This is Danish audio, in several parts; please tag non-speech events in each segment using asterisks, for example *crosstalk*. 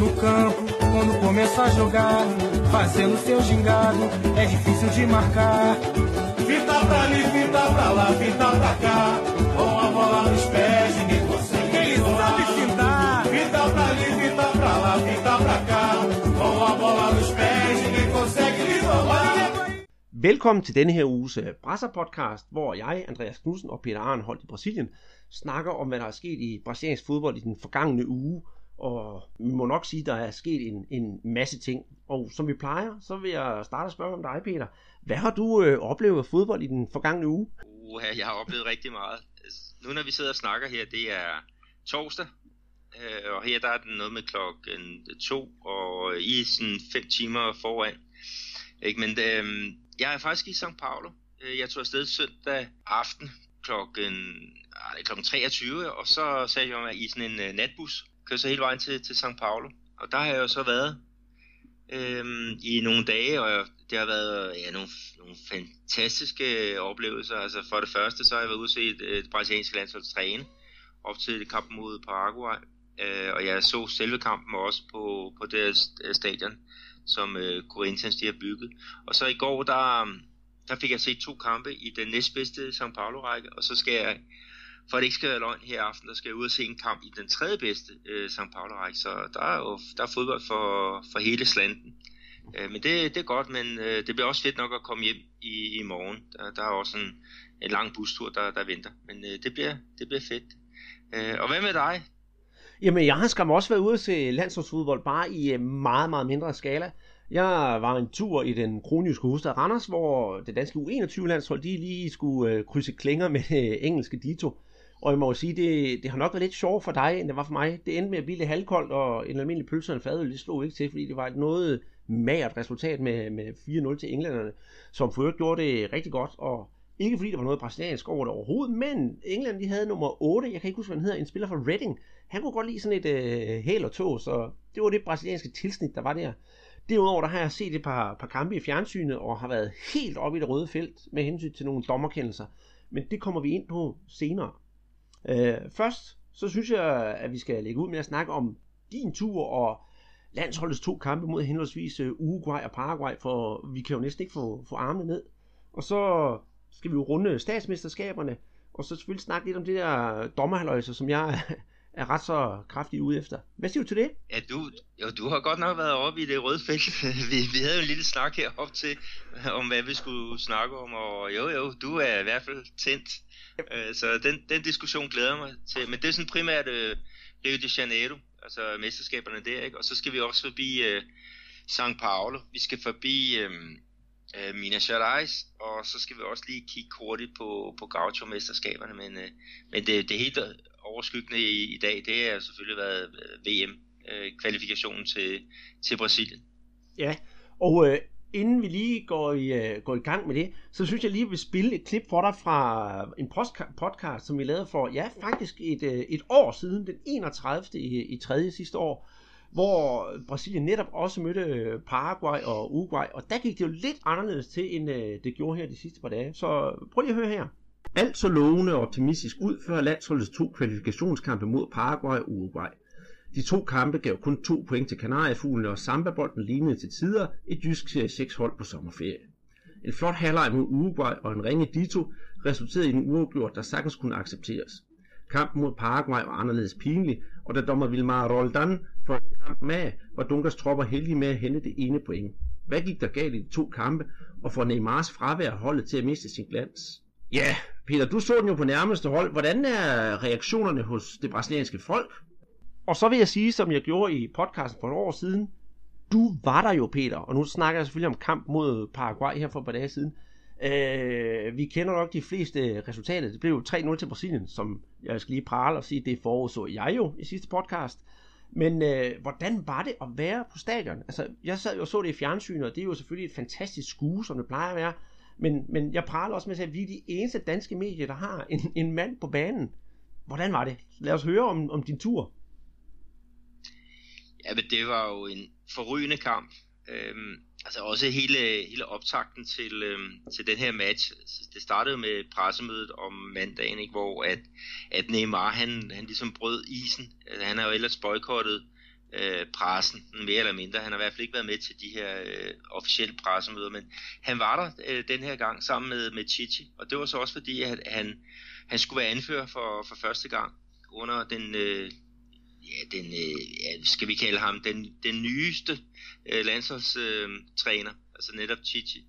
No campo, quando começa a jogar, fazendo seu gingado, é difícil de marcar. Fita pra ali, fita pra lá, fita pra cá, com a bola nos pés, ninguém consegue. Ele sabe fintar. Fita pra ali, fita pra lá, fita pra cá, com a bola nos pés, ninguém consegue lhe roubar. Velkommen til denne her uges øh, Brasser-podcast, hvor jeg, Andreas Knudsen og Peter Arnholdt i Brasilien, snakker om, hvad der er sket i brasiliansk fodbold i den forgangne uge. Og vi må nok sige, at der er sket en, en masse ting. Og som vi plejer, så vil jeg starte at spørge om dig, Peter. Hvad har du øh, oplevet af fodbold i den forgangne uge? Uha, jeg har oplevet rigtig meget. Nu når vi sidder og snakker her, det er torsdag, øh, og her der er den noget med klokken to, og I er sådan fem timer foran. Ikke? Men øh, jeg er faktisk i São Paulo. Øh, jeg tog afsted søndag aften klokken, øh, det klokken 23, og så satte jeg mig i sådan en øh, natbus, kørte så hele vejen til, til São Paulo. Og der har jeg jo så været øhm, i nogle dage, og det har været ja, nogle, nogle fantastiske oplevelser. Altså for det første, så har jeg været ude og se et, et brasiliansk landshold træne op til kampen mod Paraguay. Øh, og jeg så selve kampen også på, på deres øh, stadion, som øh, Corinthians de har bygget. Og så i går, der, der fik jeg set to kampe i den næstbedste São Paulo-række, og så skal jeg, for at det ikke skal være løgn her aften, der skal jeg ud og se en kamp i den tredje bedste øh, São Paulo-række, så der er jo der er fodbold for, for hele slanden. Øh, men det, det er godt, men øh, det bliver også fedt nok at komme hjem i, i morgen. Der, der er også en, en lang bustur, der, der venter, men øh, det, bliver, det bliver fedt. Øh, og hvad med dig? Jamen, jeg har skam også været ude til se landsholdsfodbold, bare i øh, meget, meget mindre skala. Jeg var en tur i den kroniske hovedstad Randers, hvor det danske U21-landshold, de lige skulle øh, krydse klinger med øh, engelske Dito. Og jeg må jo sige, det, det har nok været lidt sjovt for dig, end det var for mig. Det endte med at blive lidt halvkoldt, og en almindelig pølse og en fadøl, det slog ikke til, fordi det var et noget magert resultat med, med 4-0 til englænderne, som for øvrigt gjorde det rigtig godt, og ikke fordi der var noget brasiliansk over det overhovedet, men England de havde nummer 8, jeg kan ikke huske, hvad han hedder, en spiller fra Reading. Han kunne godt lide sådan et øh, hæl og tog, så det var det brasilianske tilsnit, der var der. Derudover der har jeg set et par, par kampe i fjernsynet, og har været helt oppe i det røde felt med hensyn til nogle dommerkendelser. Men det kommer vi ind på senere. Øh, først, så synes jeg, at vi skal lægge ud med at snakke om din tur og landsholdets to kampe mod henholdsvis øh, Uruguay og Paraguay, for vi kan jo næsten ikke få, få armene ned. Og så skal vi jo runde statsmesterskaberne, og så selvfølgelig snakke lidt om det der dommerhaløjse, som jeg er ret så kraftig ude efter. Hvad siger du til det? Ja, du, jo, du har godt nok været oppe i det røde felt. *laughs* vi, vi havde jo en lille snak herop til, om hvad vi skulle snakke om, og jo jo, du er i hvert fald tændt. Øh, Så den, den diskussion glæder mig til. Men det er sådan primært øh, Rio de Janeiro, altså mesterskaberne der, ikke? Og så skal vi også forbi øh, São Paulo. Vi skal forbi øh, øh, Minas Gerais, og så skal vi også lige kigge hurtigt på, på Gaucho-mesterskaberne. Men, øh, men det, det helt overskyggende i, i dag, det har selvfølgelig været øh, VM-kvalifikationen øh, til, til Brasilien. Ja, og øh, inden vi lige går i, øh, går i gang med det, så synes jeg lige, at vi vil spille et klip for dig fra en podcast, som vi lavede for, ja, faktisk et, øh, et år siden, den 31. i, i tredje sidste år, hvor Brasilien netop også mødte øh, Paraguay og Uruguay, og der gik det jo lidt anderledes til, end øh, det gjorde her de sidste par dage. Så prøv lige at høre her. Alt så lovende og optimistisk ud før landsholdets to kvalifikationskampe mod Paraguay og Uruguay. De to kampe gav kun to point til Kanariefuglene, og Samba-bolden lignede til tider et jysk serie 6 hold på sommerferie. En flot halvleg mod Uruguay og en ringe dito resulterede i en uafgjort, der sagtens kunne accepteres. Kampen mod Paraguay var anderledes pinlig, og da dommer Vilmar Roldan for en kamp med, var Dunkers tropper heldige med at hente det ene point. Hvad gik der galt i de to kampe, og får Neymars fravær holdet til at miste sin glans? Ja, Peter, du så den jo på nærmeste hold. Hvordan er reaktionerne hos det brasilianske folk? Og så vil jeg sige, som jeg gjorde i podcasten for et år siden, du var der jo, Peter, og nu snakker jeg selvfølgelig om kamp mod Paraguay her for et par dage siden. Øh, vi kender nok de fleste resultater. Det blev jo 3-0 til Brasilien, som jeg skal lige prale og sige, det forudså jeg jo i sidste podcast. Men øh, hvordan var det at være på stadion? Altså, jeg sad jo og så det i fjernsynet, og det er jo selvfølgelig et fantastisk skue, som det plejer at være. Men, men jeg praler også med at vi er de eneste danske medier, der har en, en mand på banen. Hvordan var det? Lad os høre om, om din tur. Ja, men det var jo en forrygende kamp. Øhm, altså også hele, hele optakten til, øhm, til den her match. Det startede med pressemødet om mandagen, ikke, hvor at, at Neymar han, han ligesom brød isen. Altså, han har jo ellers boykottet øh, Øh, pressen, mere eller mindre. Han har i hvert fald ikke været med til de her øh, officielle pressemøder, men han var der øh, den her gang sammen med, med Chichi, og det var så også fordi, at han, han skulle være anfører for, for første gang under den, øh, ja, den øh, ja, skal vi kalde ham, den, den nyeste øh, landsholdstræner, øh, altså netop Chichi.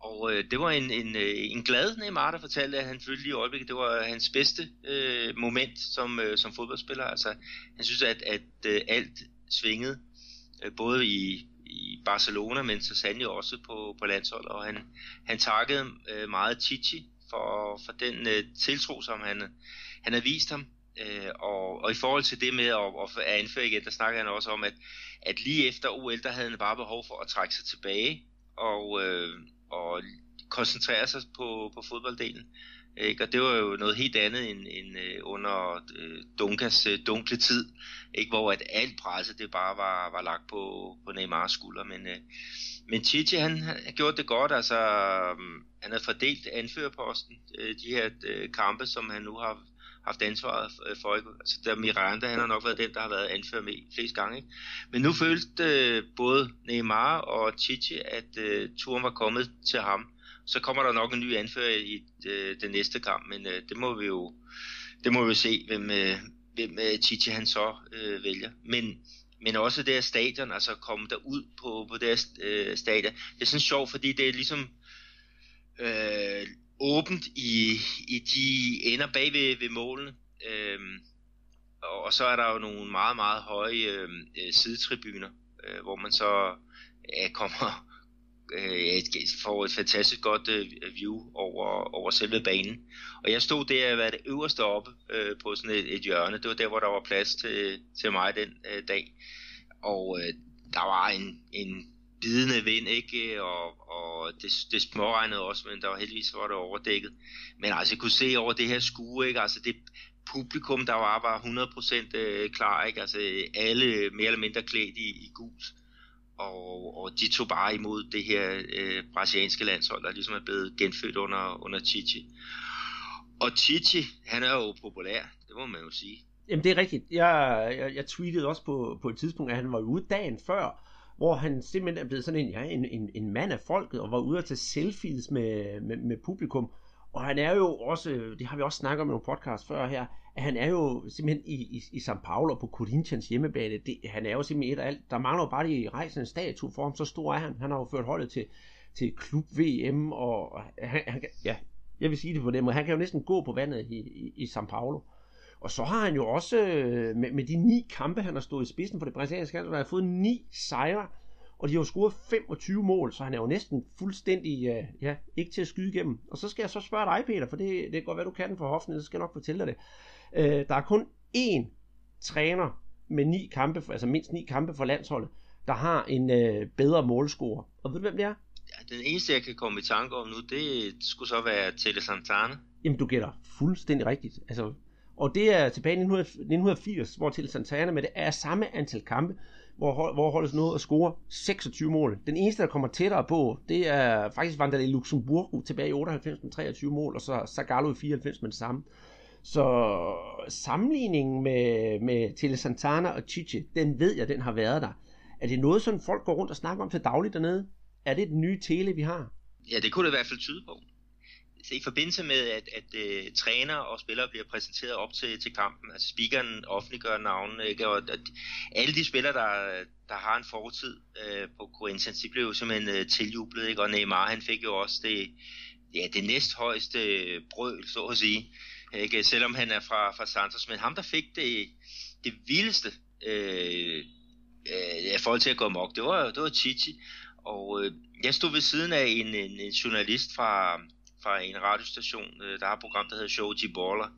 Og øh, det var en, en, øh, en glad Neymar, der fortalte, at han følte i øjeblikket, det var hans bedste øh, moment som, øh, som fodboldspiller. Altså, han synes, at, at øh, alt svingede, øh, både i, i Barcelona, men så sandelig også på, på landsholdet. Og han, han takkede øh, meget Chichi for, for den øh, tiltro, som han, han havde vist ham. Øh, og, og i forhold til det med at, at anføre igen, der snakker han også om, at, at lige efter OL, der havde han bare behov for at trække sig tilbage og, øh, og koncentrere sig på, på fodbolddelen. Ikke? Og det var jo noget helt andet end, end øh, under øh, Dunkas øh, dunkle tid, ikke? hvor at alt presset det bare var, var lagt på, på Neymars skulder. Men, øh, men Chichi han har gjort det godt, altså øh, han har fordelt anførerposten, øh, de her øh, kampe, som han nu har haft ansvaret øh, for. Altså der Miranda, han har nok været den, der har været anfører med flest gange. Ikke? Men nu følte øh, både Neymar og Chichi, at øh, turen var kommet til ham så kommer der nok en ny anfører i øh, den næste kamp, men øh, det må vi jo det må vi jo se, hvem, øh, hvem øh, Chichi han så øh, vælger. Men, men også det her stadion, altså komme der ud på, på det her øh, stadion. Det er sådan sjovt, fordi det er ligesom øh, åbent i, i de ender bag ved, ved målene. Øh, og så er der jo nogle meget, meget høje øh, øh sidetribuner, øh, hvor man så øh, kommer øh, får et fantastisk godt øh, view over, over selve banen. Og jeg stod der var det øverste oppe øh, på sådan et, et hjørne. Det var der, hvor der var plads til, til mig den øh, dag. Og øh, der var en, en bidende vind, ikke? Og, og det, det småregnede også, men der var heldigvis var det overdækket. Men altså, jeg kunne se over det her skue, ikke? Altså, det publikum, der var bare 100% øh, klar, ikke? Altså, alle mere eller mindre klædt i, i gult og, og de tog bare imod det her øh, brasilianske landshold, der ligesom er blevet genfødt under, under Chichi. Og Chichi, han er jo populær, det må man jo sige. Jamen det er rigtigt. Jeg, jeg, jeg tweetede også på, på et tidspunkt, at han var ude dagen før, hvor han simpelthen er blevet sådan en, ja, en, en, en mand af folket, og var ude at tage selfies med, med, med publikum. Og han er jo også, det har vi også snakket om i nogle podcast før her, han er jo simpelthen i, i, i São Paulo på Corinthians hjemmebane. Det, han er jo simpelthen et af alt. Der mangler jo bare lige rejsen en statue for ham, så stor er han. Han har jo ført holdet til, til klub VM, og han, han, ja, jeg vil sige det på den måde. Han kan jo næsten gå på vandet i, i, i São Paulo. Og så har han jo også, øh, med, med de ni kampe, han har stået i spidsen for det brasilianske land, der har fået ni sejre og de har jo scoret 25 mål, så han er jo næsten fuldstændig, øh, ja, ikke til at skyde igennem. Og så skal jeg så spørge dig, Peter, for det, det kan godt være, du kan den for hoften, så skal jeg nok fortælle dig det. Uh, der er kun én træner med ni kampe, altså mindst ni kampe for landsholdet, der har en uh, bedre målscore. Og ved du, hvem det er? Ja, den eneste, jeg kan komme i tanke om nu, det skulle så være Tele Santana. Jamen, du gætter fuldstændig rigtigt. Altså, og det er tilbage i 1980, hvor Tele Santana med det er samme antal kampe, hvor, hvor holdet nåede at score 26 mål. Den eneste, der kommer tættere på, det er faktisk Vandal Luxemburgo tilbage i 98 med 23 mål, og så Zagallo i 94 med det samme. Så sammenligningen med, med Tele Santana og Chiche, den ved jeg, den har været der. Er det noget, som folk går rundt og snakker om til dagligt dernede? Er det den nye tele, vi har? Ja, det kunne det i hvert fald tyde på i forbindelse med, at, at uh, træner og spillere bliver præsenteret op til, til kampen, altså speakeren offentliggør navnene, ikke? og at alle de spillere, der, der har en fortid uh, på Corinthians, de blev jo simpelthen uh, tiljublet, ikke? og Neymar han fik jo også det, ja, det næsthøjeste brøl, så at sige, ikke? selvom han er fra, fra Santos, men ham der fik det, det vildeste øh, øh, i forhold til at gå mok, det var, det var Chichi, og øh, jeg stod ved siden af en, en, en journalist fra, fra en radiostation, øh, der har et program, der hedder Show G Baller.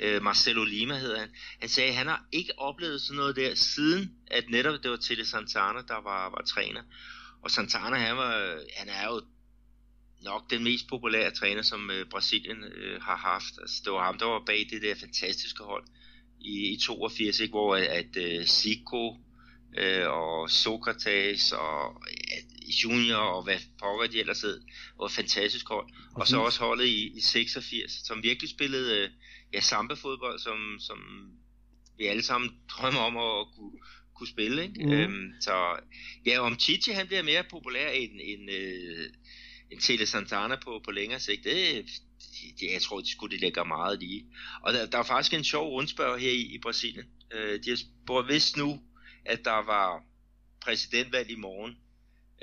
Øh, Marcelo Lima hedder han. Han sagde, at han har ikke oplevet sådan noget der, siden at netop det var Tele Santana, der var, var træner. Og Santana, han, var, han er jo nok den mest populære træner, som øh, Brasilien øh, har haft. Altså, det var ham, der var bag det der fantastiske hold i, i 82, ikke? hvor at, at uh, Zico øh, og Sokrates og ja, Junior og hvad pokker de ellers hed, var et fantastisk hold. Og, og så også holdet i, i 86, som virkelig spillede ja, samba-fodbold, som, som vi alle sammen drømmer om at kunne, kunne spille. Ikke? Mm. Øhm, så ja, om Chichi han bliver mere populær end, end, øh, end Tele Santana på, på længere sigt, det, det, jeg tror, de skulle de lægger meget lige. Og der, der er faktisk en sjov rundspørg her i, i Brasilien. Øh, de har spurgt, hvis nu, at der var præsidentvalg i morgen,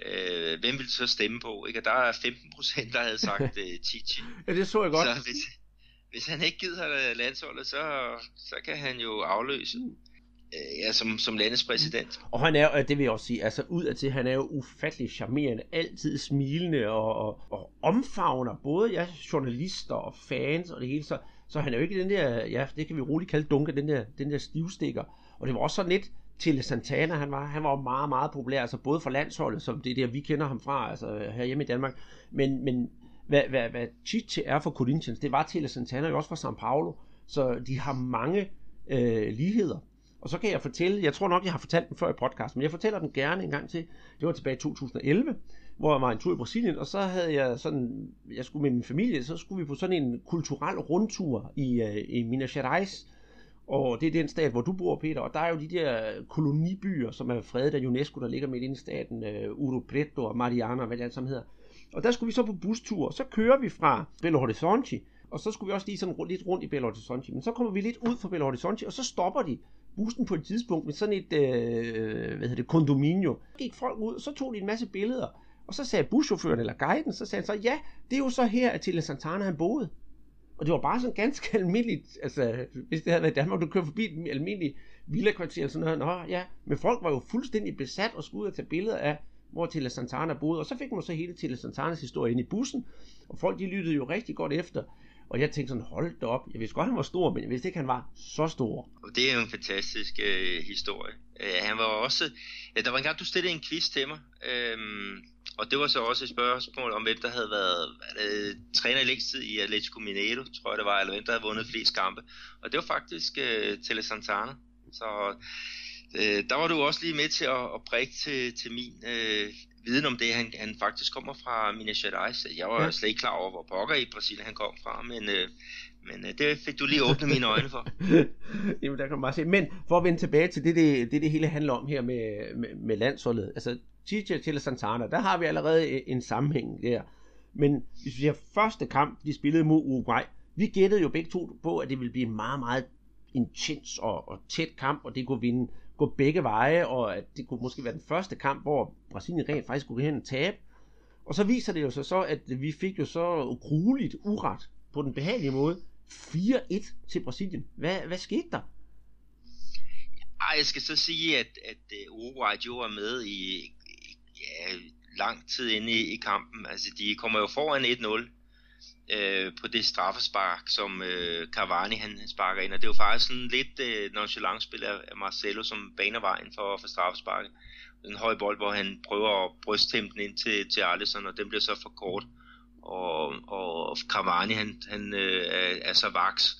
øh, hvem ville så stemme på? Ikke? Og der er 15 procent, der havde sagt øh, *laughs* Chichi. ja, det så jeg godt. Så hvis, hvis han ikke gider landsholdet, så, så kan han jo afløse øh, Øh, ja, som, som landets præsident. Og han er, det vil jeg også sige, altså ud af til, han er jo ufattelig charmerende, altid smilende og, og, og omfavner både ja, journalister og fans og det hele, så, så han er jo ikke den der, ja, det kan vi roligt kalde dunke, den der, den der stivstikker. Og det var også sådan lidt, til Santana, han var, han var jo meget, meget populær, altså både for landsholdet, som det er der, vi kender ham fra, altså her hjemme i Danmark, men, men hvad, hvad, hvad Chiche er for Corinthians, det var til Santana jo også fra São Paulo, så de har mange øh, ligheder. Og så kan jeg fortælle, jeg tror nok, jeg har fortalt den før i podcasten, men jeg fortæller den gerne en gang til. Det var tilbage i 2011, hvor jeg var en tur i Brasilien, og så havde jeg sådan, jeg skulle med min familie, så skulle vi på sådan en kulturel rundtur i, uh, i Minas Gerais, og det er den stat, hvor du bor, Peter, og der er jo de der kolonibyer, som er fredet af UNESCO, der ligger midt inde i staten, øh, uh, Uro Preto og Mariana, hvad det alt sammen hedder. Og der skulle vi så på bustur, og så kører vi fra Belo Horizonte, og så skulle vi også lige sådan lidt rundt i Belo Horizonte. Men så kommer vi lidt ud fra Belo Horizonte, og så stopper de bussen på et tidspunkt med sådan et, øh, hvad hedder det, kondominio. Så gik folk ud, og så tog de en masse billeder. Og så sagde buschaufføren eller guiden, så sagde han så, ja, det er jo så her, at Tille Santana han boede. Og det var bare sådan ganske *laughs* almindeligt, altså hvis det havde været Danmark, du kører forbi et almindeligt villakvarter og sådan noget, nå ja, men folk var jo fuldstændig besat og skulle ud og tage billeder af, hvor Tille Santana boede, og så fik man så hele Tille Santanas historie ind i bussen, og folk de lyttede jo rigtig godt efter, og jeg tænkte sådan, hold da op, jeg vidste godt, han var stor, men jeg vidste ikke, han var så stor. Det er jo en fantastisk øh, historie. Øh, han var også, ja, der var en gang, du stillede en quiz til mig, øh, og det var så også et spørgsmål om, hvem der havde været øh, træner i længst tid i Atletico Mineiro, tror jeg det var, eller hvem der havde vundet flest kampe. Og det var faktisk øh, Tele Santana. Så øh, der var du også lige med til at, at prikke til, til min øh, viden om det. Han, han faktisk kommer fra Minas Gerais. Jeg var ja. slet ikke klar over, hvor pokker i Brasilien han kom fra, men, øh, men øh, det fik du lige åbnet mine øjne for. *laughs* Jamen, der kan man bare se. Men for at vende tilbage til det, det, det, det hele handler om her med, med, med landsholdet. Altså, Chicha til Santana, der har vi allerede en sammenhæng der. Men hvis vi har første kamp, de spillede mod Uruguay, vi gættede jo begge to på, at det ville blive en meget, meget intens og, og tæt kamp, og det kunne vinde gå begge veje, og at det kunne måske være den første kamp, hvor Brasilien rent faktisk kunne hen og tabe. Og så viser det jo så, så at vi fik jo så ukrueligt uret på den behagelige måde 4-1 til Brasilien. Hvad, hvad skete der? Ej, jeg skal så sige, at, at øh, Uruguay jo er med i ja, lang tid inde i, i kampen. Altså, de kommer jo foran 1-0 øh, på det straffespark, som øh, Cavani han sparker ind. Og det er jo faktisk sådan lidt øh, nonchalant spil af Marcelo, som baner vejen for, for straffesparket. En høj bold, hvor han prøver at brysthæmme den ind til, til Alisson, og den bliver så for kort. Og, og Cavani, han, han øh, er, er så vaks,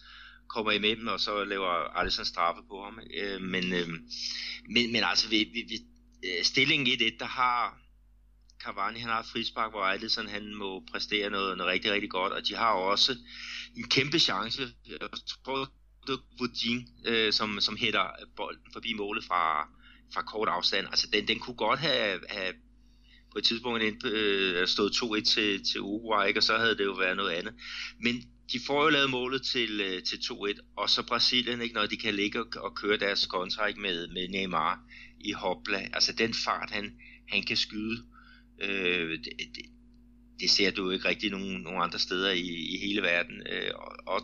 kommer imellem, og så laver Alisson straffe på ham. Øh, men, øh, men, men altså, vi, vi, vi, øh, stillingen 1-1, der har Cavani han har et frispark, hvor Alisson han må præstere noget, noget rigtig, rigtig godt, og de har også en kæmpe chance. Jeg tror, det er Vudin, øh, som, som hætter bolden forbi målet fra, fra kort afstand. Altså, den, den kunne godt have, have på et tidspunkt ind, øh, stået 2-1 til, til Uruguay, ikke? og så havde det jo været noget andet. Men de får jo lavet målet til, øh, til 2-1, og så Brasilien, ikke, når de kan ligge og, og køre deres kontrakt med, med Neymar i hopla. Altså den fart, han, han kan skyde, Øh, det, det, det ser du ikke rigtig nogen, nogen andre steder i, i hele verden. Øh, og, og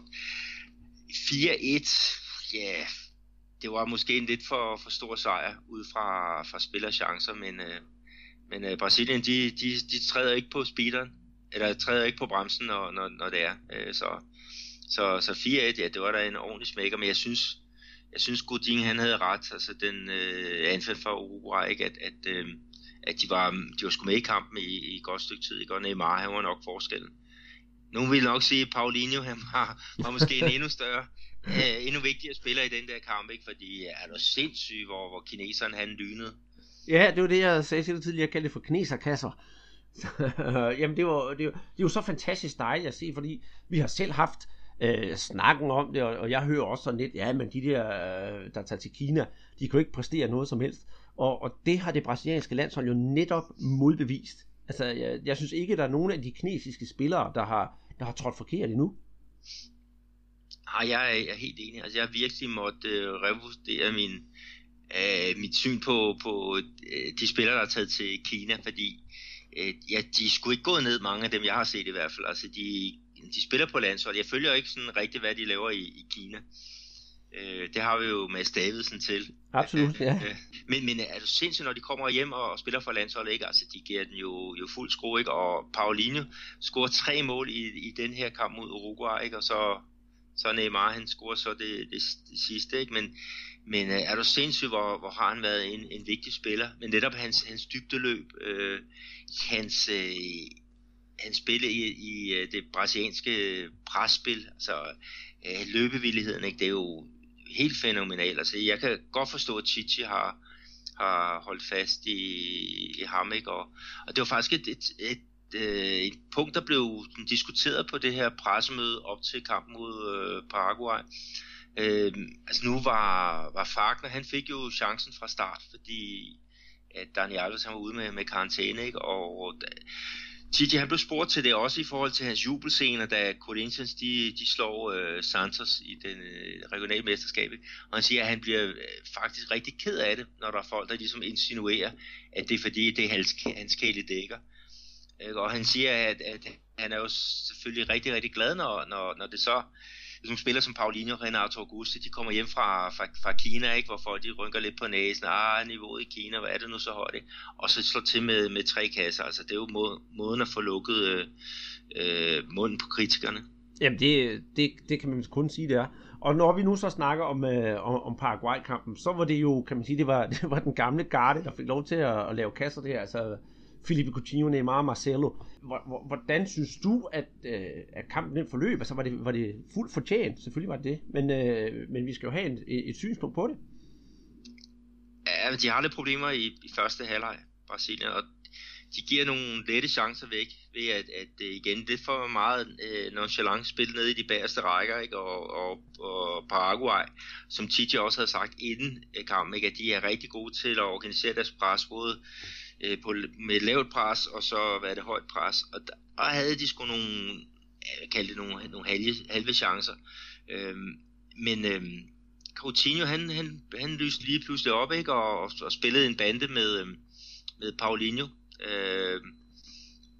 4-1, ja, det var måske en lidt for, for stor sejr ud fra, fra spillerchancer, men, øh, men øh, Brasilien, de, de, de træder ikke på speederen, eller træder ikke på bremsen, når, når, når det er. Øh, så så, så 4-1, ja, det var da en ordentlig smækker, men jeg synes, jeg synes Godin, han havde ret, altså den øh, anfald for Uruguay, ikke, at, at øh, at de var, de var sgu med i kampen i, i et godt stykke tid. Ikke? Og Neymar, han var nok forskellen. Nogle vil nok sige, at Paulinho han var, var måske en endnu større, *laughs* øh, endnu vigtigere spiller i den der kamp, ikke? fordi er sindssygt, hvor, hvor kineseren han lynede. Ja, det var det, jeg sagde til tidligere, jeg kaldte det for kineserkasser. *laughs* jamen, det var, det, var, det var så fantastisk dejligt at se, fordi vi har selv haft øh, snakken om det, og, og jeg hører også sådan lidt, ja, men de der, øh, der tager til Kina, de kan jo ikke præstere noget som helst. Og, og det har det brasilianske landshold jo netop modbevist. Altså, jeg, jeg synes ikke, der er nogen af de kinesiske spillere, der har, der har trådt forkert endnu. Nej, jeg er, jeg er helt enig. Altså, jeg har virkelig måtte øh, revurdere min, øh, mit syn på, på øh, de spillere, der er taget til Kina, fordi øh, ja, de skulle ikke gå ned, mange af dem, jeg har set i hvert fald. Altså, de, de spiller på landshold. Jeg følger ikke sådan rigtigt, hvad de laver i, i Kina. Øh, det har vi jo med Davidsen til. Absolut, ja. Øh, men, men er du sindssygt, når de kommer hjem og, og spiller for landsholdet, ikke? Altså, de giver den jo, jo fuld skrue, ikke? Og Paulinho scorer tre mål i, i den her kamp mod Uruguay, ikke? Og så, så Neymar, han scorer så det, det, det sidste, ikke? Men, men øh, er du sindssygt, hvor, hvor har han været en, en vigtig spiller? Men netop hans, hans dybdeløb, øh, hans, øh, hans spil i, i øh, det brasilianske presspil, altså øh, løbevilligheden, ikke? det er jo helt fænomenal. Altså, jeg kan godt forstå, at Chichi har, har holdt fast i, i ham, ikke? Og, og det var faktisk et, et, et, et, et punkt, der blev diskuteret på det her pressemøde op til kampen mod øh, Paraguay. Øh, altså nu var, var Fagner, han fik jo chancen fra start, fordi at Daniel Alves han var ude med, med karantæne, ikke? og Titi han blev spurgt til det også i forhold til hans jubelscener, da Corinthians de, de slår øh, Santos i den øh, regionale mesterskab. Og han siger, at han bliver øh, faktisk rigtig ked af det, når der er folk, der ligesom insinuerer, at det er fordi, det er hans, hans kæle dækker. Øh, og han siger, at, at han er jo selvfølgelig rigtig, rigtig glad, når, når, når det så nogle spiller som Paulinho og Renato Augusto, de kommer hjem fra, fra, fra Kina, ikke, hvor folk de rynker lidt på næsen, ah, niveauet i Kina, hvad er det nu så højt, ikke? og så slår til med, med tre kasser, altså det er jo må, måden at få lukket øh, øh, munden på kritikerne. Jamen det, det, det kan man kun sige, det er. Og når vi nu så snakker om, øh, om, om Paraguay-kampen, så var det jo, kan man sige, det var, *laughs* det var den gamle garde, der fik lov til at, at lave kasser der, altså Felipe Coutinho, Neymar og Marcelo. Hvordan synes du, at, øh, at kampen den forløb? Altså var det, var det fuldt fortjent? Selvfølgelig var det det. Men, øh, men vi skal jo have en, et, et synspunkt på det. Ja, de har lidt problemer i, i første halvleg, Brasilien, og de giver nogle lette chancer væk ved at, at øh, igen, det får meget øh, nonchalant spil ned i de bagerste rækker, ikke? Og, og, og Paraguay, som Titi også havde sagt inden øh, kampen, ikke? at de er rigtig gode til at organisere deres pres, både øh, på, med lavt pres, og så hvad det, højt pres. Og der, der havde de sgu nogle, jeg kaldte det nogle, nogle halve, halve chancer. Øhm, men øhm, Coutinho, han, han, han lyste lige pludselig op, ikke? Og, og, og spillede en bande med, øhm, med Paulinho. Øhm,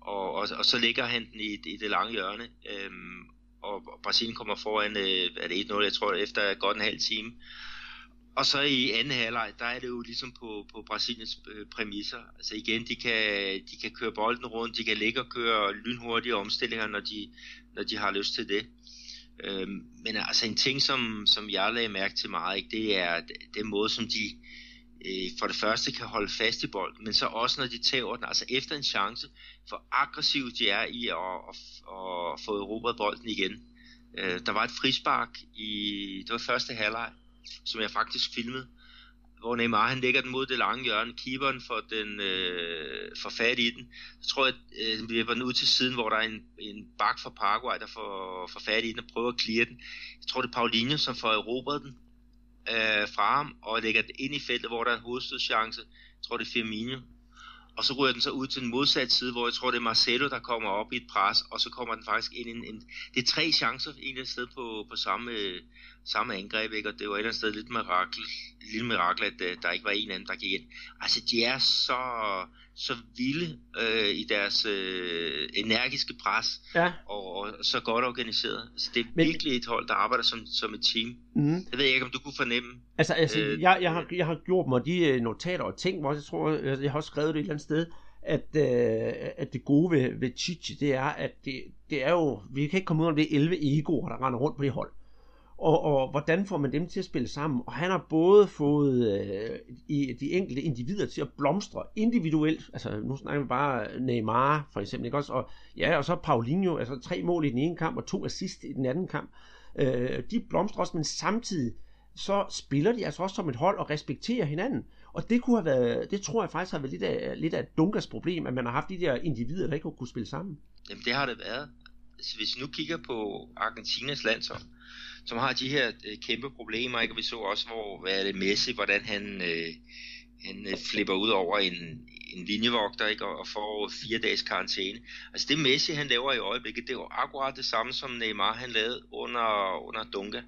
og, og, og så ligger han den i, i det lange hjørne. Øhm, og, og Brasilien kommer foran, øh, er det 1-0, jeg tror, efter godt en halv time. Og så i anden halvleg, der er det jo ligesom på, på Brasiliens øh, præmisser. Altså igen, de kan, de kan køre bolden rundt, de kan ligge og køre lynhurtige omstillinger, når de, når de har lyst til det. Øhm, men altså en ting, som, som jeg lagde mærke til meget, ikke, det er den måde, som de øh, for det første kan holde fast i bolden, men så også når de tager den, altså efter en chance, for aggressivt de er i at, at, at få erobret bolden igen. Øh, der var et frispark i, det var første halvleg, som jeg faktisk filmede, hvor Neymar han lægger den mod det lange hjørne, keeperen får, den øh, for fat i den. Så tror jeg, at øh, vi den ud til siden, hvor der er en, en bak fra Paraguay, der får, får fat i den og prøver at clear den. Jeg tror, det er Paulinho, som får erobret den øh, fra ham og lægger den ind i feltet, hvor der er en hovedstødschance. Jeg tror, det er Firmino, og så ryger den så ud til den modsatte side, hvor jeg tror, det er Marcelo, der kommer op i et pres, og så kommer den faktisk ind i en, en det er tre chancer egentlig et sted på, på samme, øh, samme angreb, ikke? og det var et eller andet sted lidt mirakel, lille mirakel, at øh, der ikke var en anden, der gik ind. Altså, de er så, så vilde øh, i deres øh, energiske pres, ja. og, og så godt organiseret. Altså, det er Men... virkelig et hold, der arbejder som, som et team. Mm. Jeg ved ikke, om du kunne fornemme. Altså, altså øh, jeg, jeg, har, jeg har gjort mig de øh, notater og ting, hvor jeg tror, jeg, jeg har også skrevet det et eller andet sted, at, øh, at det gode ved, ved Chichi, det er, at det, det er jo, vi kan ikke komme ud af det 11 egoer, der render rundt på det hold og, og hvordan får man dem til at spille sammen? Og han har både fået øh, i, de enkelte individer til at blomstre individuelt, altså nu snakker vi bare Neymar for eksempel, ikke også? Og, ja, og så Paulinho, altså tre mål i den ene kamp og to assist i den anden kamp. Øh, de blomstrer også, men samtidig så spiller de altså også som et hold og respekterer hinanden. Og det kunne have været, det tror jeg faktisk har været lidt af, lidt af et dunkers problem, at man har haft de der individer, der ikke kunne spille sammen. Jamen det har det været. altså, hvis vi nu kigger på Argentinas landshold, som har de her øh, kæmpe problemer, ikke? og vi så også, hvor hvad er det, Messi, hvordan han, øh, han øh, flipper ud over en, en linjevogter ikke? Og, og får fire dages karantæne. Altså det Messi, han laver i øjeblikket, det er jo akkurat det samme, som Neymar han lavede under, under Dunga.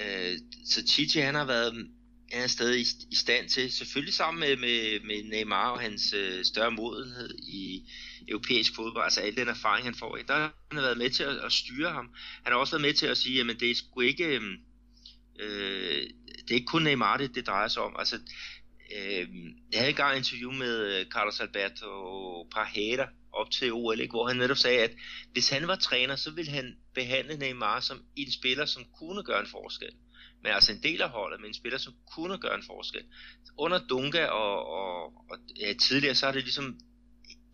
Øh, så Chichi, han har været han er stadig i, i stand til, selvfølgelig sammen med, med, med Neymar og hans øh, større modenhed i europæisk fodbold, altså al den erfaring, han får, der har han været med til at, at styre ham. Han har også været med til at sige, at det er sgu ikke, øhm, øh, det er ikke kun Neymar, det, det drejer sig om. Altså, øh, jeg havde engang et interview med øh, Carlos Alberto Parheda op til OL, ikke, hvor han netop sagde, at hvis han var træner, så ville han behandle Neymar som en spiller, som kunne gøre en forskel men altså en del af holdet, men en spiller, som kunne gøre en forskel. Under Dunga og, og, og ja, tidligere, så har det ligesom,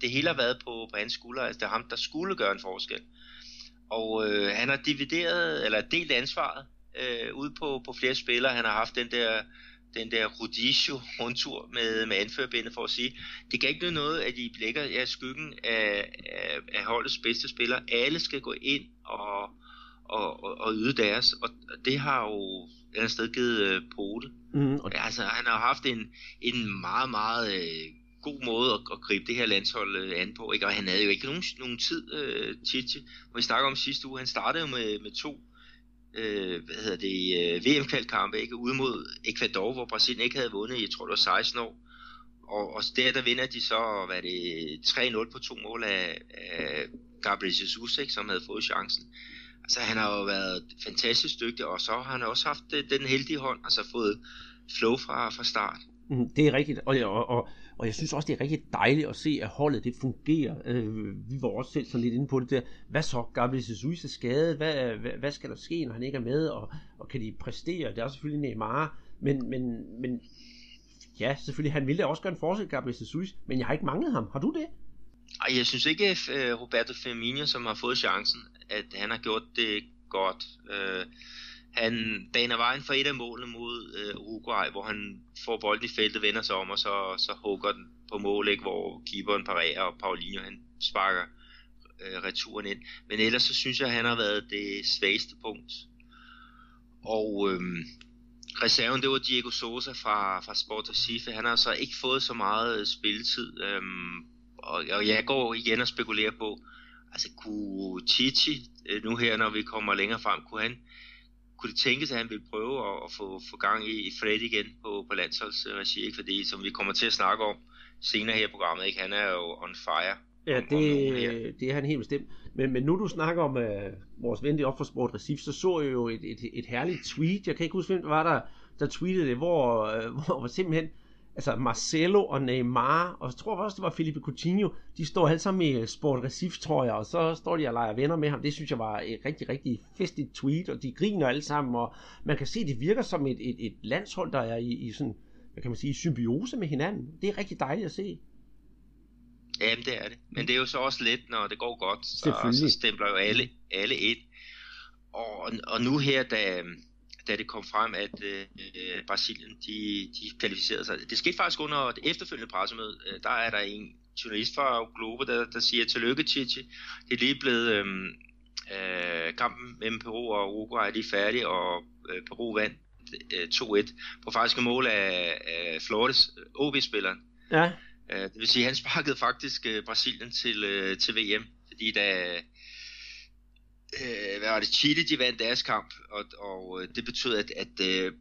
det hele har været på, på hans skulder, altså det er ham, der skulle gøre en forskel. Og øh, han har divideret, eller delt ansvaret øh, ud på, på flere spillere. Han har haft den der den der Rudisio rundtur med, med anførbindet for at sige, det kan ikke blive noget, at de lægger ja, skyggen af, af, af holdets bedste spillere. Alle skal gå ind og, og, og, og yde deres, og det har jo et andet sted givet øh, pote. Mm. Og altså, han har haft en, en meget, meget øh, god måde at, at gribe det her landshold øh, an på. Ikke? Og han havde jo ikke nogen, nogen tid, øh, Chichi, hvor vi snakker om sidste uge. Han startede jo med, med to øh, hvad hedder det, øh, VM-kvalkampe ikke? ude mod Ecuador, hvor Brasilien ikke havde vundet i, jeg tror det var 16 år. Og, og der, der vinder de så, hvad det, 3-0 på to mål af, af Gabriel Jesus, ikke? som havde fået chancen. Altså han har jo været fantastisk dygtig, og så har han også haft øh, den heldige hånd, altså fået flow fra, fra start. Mm, det er rigtigt, og, og, og, og jeg synes også, det er rigtig dejligt at se, at holdet det fungerer. Øh, vi var også selv så lidt inde på det der. Hvad så? Gabriel Jesus er skadet? Hvad, hvad, hvad skal der ske, når han ikke er med? Og, og kan de præstere? Det er selvfølgelig Neymar, men, men, men ja, selvfølgelig, han ville også gøre en forskel, Gabriel Jesus, men jeg har ikke manglet ham. Har du det? Ej, jeg synes ikke, at Roberto Firmino, som har fået chancen, at han har gjort det godt. Øh, han baner vejen for et af målene mod øh, Uruguay, hvor han får bolden i feltet, vender sig om, og så, så hugger den på mål, ikke, hvor keeperen parerer, og Paulinho han sparker øh, returen ind. Men ellers så synes jeg, at han har været det svageste punkt. Og øh, reserven, det var Diego Sosa fra, fra Sport Recife. Han har så ikke fået så meget øh, spilletid. Øh, og, og jeg går igen og spekulerer på, altså kunne Titi, øh, nu her når vi kommer længere frem, kunne han kunne det tænkes, at han ville prøve at, at få, få gang i, i Fred igen på, på landsholdsregi, ikke? fordi som vi kommer til at snakke om senere her i programmet, ikke? han er jo on fire. Ja, det, det er han helt bestemt. Men, men nu du snakker om uh, vores ven op for Sport Recif, så så jeg jo et, et, et herligt tweet. Jeg kan ikke huske, hvem det var, der, der tweetede det, hvor, *laughs* hvor, hvor simpelthen altså Marcelo og Neymar, og jeg tror også, det var Felipe Coutinho, de står alle sammen i Sport Recif, tror jeg, og så står de og leger venner med ham. Det synes jeg var et rigtig, rigtig festligt tweet, og de griner alle sammen, og man kan se, det virker som et, et, et landshold, der er i, i sådan, hvad kan man sige, symbiose med hinanden. Det er rigtig dejligt at se. Jamen, det er det. Men det er jo så også lidt, når det går godt, så, så stempler jo alle, alle ind. Og, og nu her, da, da det kom frem, at øh, Brasilien de, de kvalificerede sig. Det skete faktisk under det efterfølgende pressemøde. Øh, der er der en journalist fra Globo, der, der siger, tillykke Chichi. Det er lige blevet øh, øh, kampen mellem Peru og Uruguay er lige færdig, og øh, Peru vandt øh, 2-1 på faktisk mål af, af Flores, øh, OB-spilleren. Ja. Øh, det vil sige, at han sparkede faktisk øh, Brasilien til, øh, til VM, fordi da øh, hvad var det, Chile, de vandt deres kamp, og, og øh, det betød, at, at øh,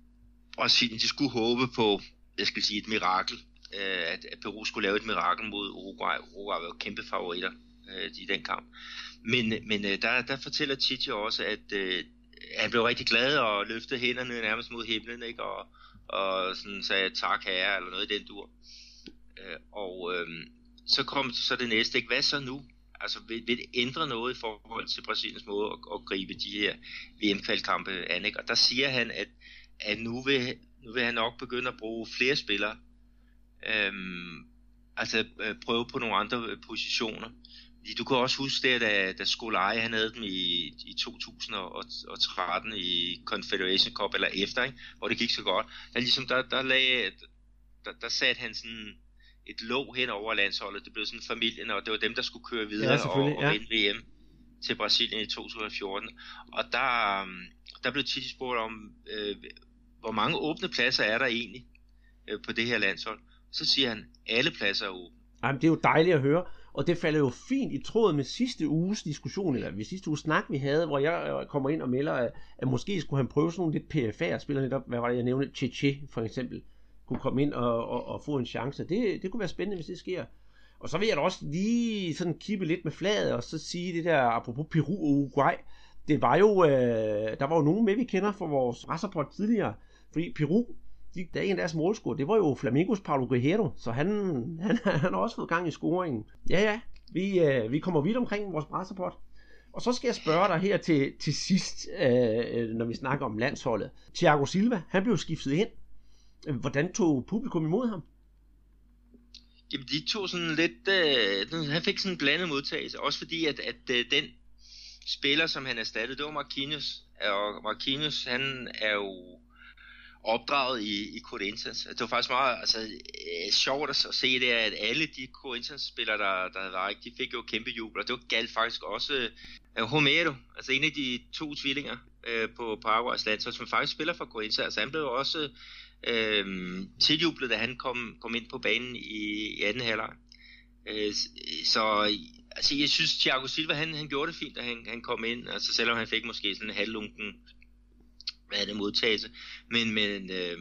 Brasilien, de skulle håbe på, jeg skal sige, et mirakel, øh, at, at Peru skulle lave et mirakel mod Uruguay. Uruguay var jo kæmpe favoritter øh, i den kamp. Men, men øh, der, der fortæller Chichi også, at øh, han blev rigtig glad og løftede hænderne nærmest mod himlen, ikke? Og, og sådan sagde tak herre, eller noget i den dur. Øh, og øh, så kom så det næste, ikke? Hvad så nu? Altså vil, vil det ændre noget i forhold til Brasiliens måde at, at gribe de her VM-kvalkampe an, ikke? Og der siger han, at, at nu, vil, nu vil han nok begynde at bruge flere spillere, øhm, altså øh, prøve på nogle andre øh, positioner. Du kan også huske det, da, da Skolai, han havde dem i, i 2013 i Confederation Cup, eller efter, ikke? hvor det gik så godt. Der, ligesom, der, der, lagde, der, der satte han sådan et låg hen over landsholdet. Det blev sådan familien, og det var dem, der skulle køre videre ja, og, og ja. vinde VM. til Brasilien i 2014. Og der, øhm, der blev tit spurgt om, øh, hvor mange åbne pladser er der egentlig øh, på det her landshold. Så siger han, alle pladser er åbne. Jamen, det er jo dejligt at høre, og det falder jo fint i tråd med sidste uges diskussion, eller ved sidste uges snak, vi havde, hvor jeg øh, kommer ind og melder, at, at måske skulle han prøve sådan nogle lidt PFA-spillere, netop, hvad var det, jeg nævnte, Cheche for eksempel, kunne komme ind og, og, og få en chance. Det, det kunne være spændende, hvis det sker. Og så vil jeg da også lige sådan kippe lidt med fladet, og så sige det der, apropos Peru og Uruguay, det var jo, øh, der var jo nogen med, vi kender fra vores racerport tidligere, fordi Peru, de, der er en af deres målscorer, det var jo Flamingos Paulo Guerrero, så han, han, *laughs* han har også fået gang i scoringen. Ja, ja, vi, øh, vi kommer vidt omkring vores racerport. Og så skal jeg spørge dig her til, til sidst, øh, øh, når vi snakker om landsholdet. Thiago Silva, han blev skiftet ind. Øh, hvordan tog publikum imod ham? Jamen, de tog sådan lidt... Øh, han fik sådan en blandet modtagelse, også fordi, at, at øh, den spiller, som han erstattede, det var Marquinhos. Og Marquinhos, han er jo opdraget i, i Corinthians. Det var faktisk meget altså, øh, sjovt at se det, at alle de Corinthians-spillere, der, der var, de fik jo kæmpe jubel, og det var galt faktisk også øh, Homero, altså en af de to tvillinger øh, på Paraguays landshold, som faktisk spiller for Corinthians. Altså, han blev også øh, tiljublet, da han kom, kom ind på banen i, i anden halvleg. Øh, så altså, jeg synes, Thiago Silva, han, han gjorde det fint, da han, han kom ind, altså selvom han fik måske sådan en halvlunken hvad er det, modtagelse, men, men øh,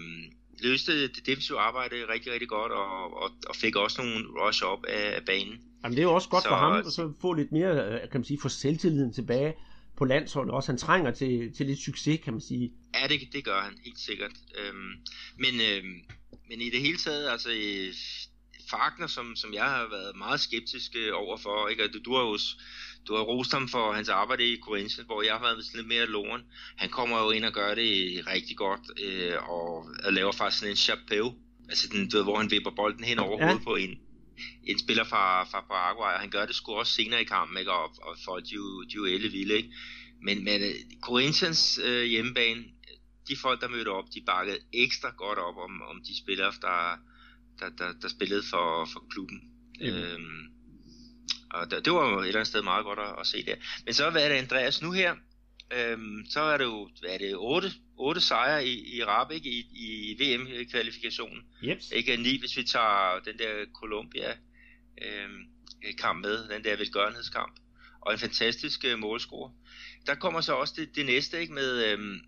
løste det defensive arbejde rigtig, rigtig godt, og, og, og fik også nogle rush op af, af banen. Jamen det er jo også godt så, for ham, at så få lidt mere, øh, kan man sige, få selvtilliden tilbage på landsholdet også. Han trænger til, til lidt succes, kan man sige. Ja, det, det gør han helt sikkert. Øhm, men, øhm, men i det hele taget, altså Fagner, som, som jeg har været meget skeptisk øh, over for, ikke? Du, du har jo du har rost ham for hans arbejde i Corinthians, hvor jeg har været lidt mere loren. Han kommer jo ind og gør det rigtig godt, øh, og laver faktisk sådan en chapeau, altså den, du ved, hvor han vipper bolden hen over ja. hovedet på en, en spiller fra, fra Paraguay, og han gør det sgu også senere i kampen, ikke? og, og folk de, de er jo elle vilde, ikke? Men, men uh, Corinthians uh, hjemmebane, de folk, der mødte op, de bakkede ekstra godt op om, om de spillere, der, der, der, der spillede for, for klubben. Mm. Øhm, og det, det var jo et eller andet sted meget godt at, at se der. Men så hvad er det Andreas nu her? Øhm, så er det jo hvad er det, 8, 8 sejre i, i rap ikke, i, i VM-kvalifikationen. Yep. Ikke ni, hvis vi tager den der Colombia øhm, kamp med, den der velgørenhedskamp. Og en fantastisk øh, målscore. Der kommer så også det, det næste ikke med øhm,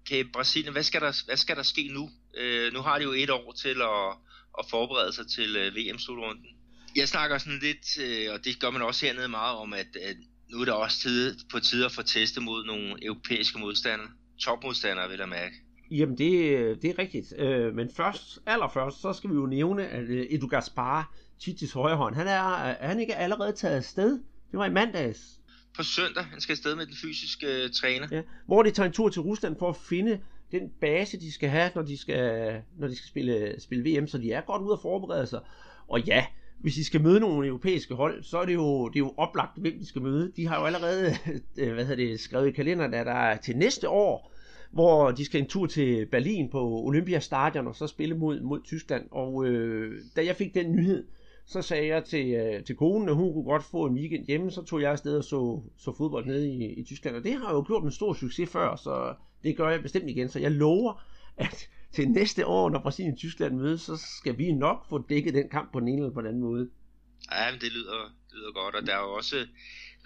okay, Brasilien. Hvad skal, der, hvad skal der ske nu? Øh, nu har de jo et år til at, at forberede sig til øh, VM-slutrunden jeg snakker sådan lidt, øh, og det gør man også hernede meget om, at, at nu er det også tid, på tide at få testet mod nogle europæiske modstandere. Topmodstandere, vil jeg mærke. Jamen, det, det er rigtigt. Øh, men først, allerførst, så skal vi jo nævne, at øh, Edu Gaspar, Titis højre hånd, han er, er han ikke allerede taget afsted? Det var i mandags. På søndag, han skal afsted med den fysiske træner. Ja, hvor de tager en tur til Rusland for at finde den base, de skal have, når de skal, når de skal spille, spille VM, så de er godt ude at forberede sig. Og ja, hvis de skal møde nogle europæiske hold, så er det jo, det er jo oplagt, hvem de skal møde. De har jo allerede *laughs* øh, hvad hedder det, skrevet i kalenderen, at der er til næste år, hvor de skal en tur til Berlin på Olympiastadion og så spille mod, mod Tyskland. Og øh, da jeg fik den nyhed, så sagde jeg til, øh, til konen, at hun kunne godt få en weekend hjemme, så tog jeg afsted og så, så fodbold nede i, i Tyskland. Og det har jo gjort en stor succes før, så det gør jeg bestemt igen. Så jeg lover, at til næste år, når Brasilien og Tyskland mødes, så skal vi nok få dækket den kamp på den ene eller på den anden måde. Ja, men det lyder, det lyder godt, og der er jo også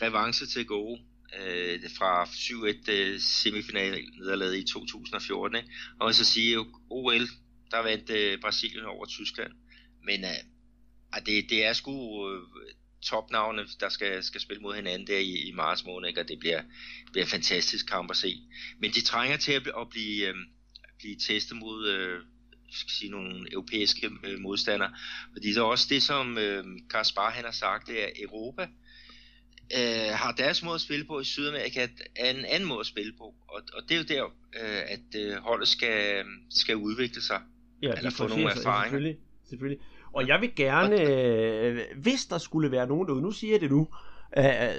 revanche til gode øh, fra 7-1 øh, semifinal i 2014. Ikke? Og så sige, at OL, der vandt øh, Brasilien over Tyskland. Men øh, det, det er sgu øh, topnavne, der skal, skal spille mod hinanden der i, i marts måned, ikke? og det bliver, bliver en fantastisk kamp at se. Men de trænger til at, at blive... Øh, blive testet mod øh, skal sige, nogle europæiske øh, modstandere. Fordi det er også det, som øh, Kaspar han har sagt, det er Europa øh, har deres måde at spille på i Sydamerika er en anden måde at spille på. Og, og det er jo der, øh, at øh, holdet skal, skal udvikle sig. Ja, eller få nogle erfaringer. Selvfølgelig, selvfølgelig. Og jeg vil gerne, øh, hvis der skulle være nogen derude, nu siger jeg det nu, øh,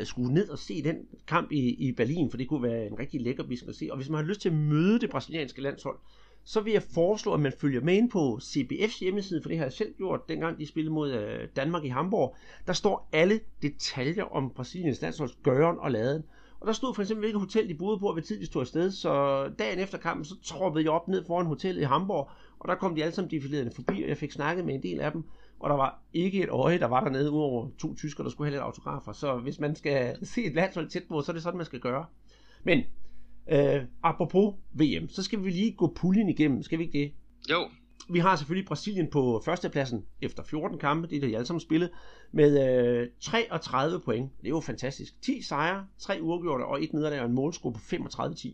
skulle ned og se den kamp i, i Berlin, for det kunne være en rigtig lækker bisk at se. Og hvis man har lyst til at møde det brasilianske landshold, så vil jeg foreslå, at man følger med ind på CBF's hjemmeside, for det har jeg selv gjort, dengang de spillede mod øh, Danmark i Hamburg. Der står alle detaljer om Brasiliens landsholds gøren og laden. Og der stod for eksempel, hvilket hotel de boede på, og hvad tid de stod afsted. Så dagen efter kampen, så troppede jeg op ned foran hotellet i Hamburg, og der kom de alle sammen defilerende forbi, og jeg fik snakket med en del af dem. Og der var ikke et øje, der var dernede, udover to tysker, der skulle have lidt autografer. Så hvis man skal *laughs* se et landshold tæt på, så er det sådan, man skal gøre. Men øh, apropos VM, så skal vi lige gå puljen igennem, skal vi ikke det? Jo. Vi har selvfølgelig Brasilien på førstepladsen efter 14 kampe, det er det, de alle sammen spillet, med øh, 33 point. Det er jo fantastisk. 10 sejre, 3 uafgjorte og et nederlag og en målscore på 35-10.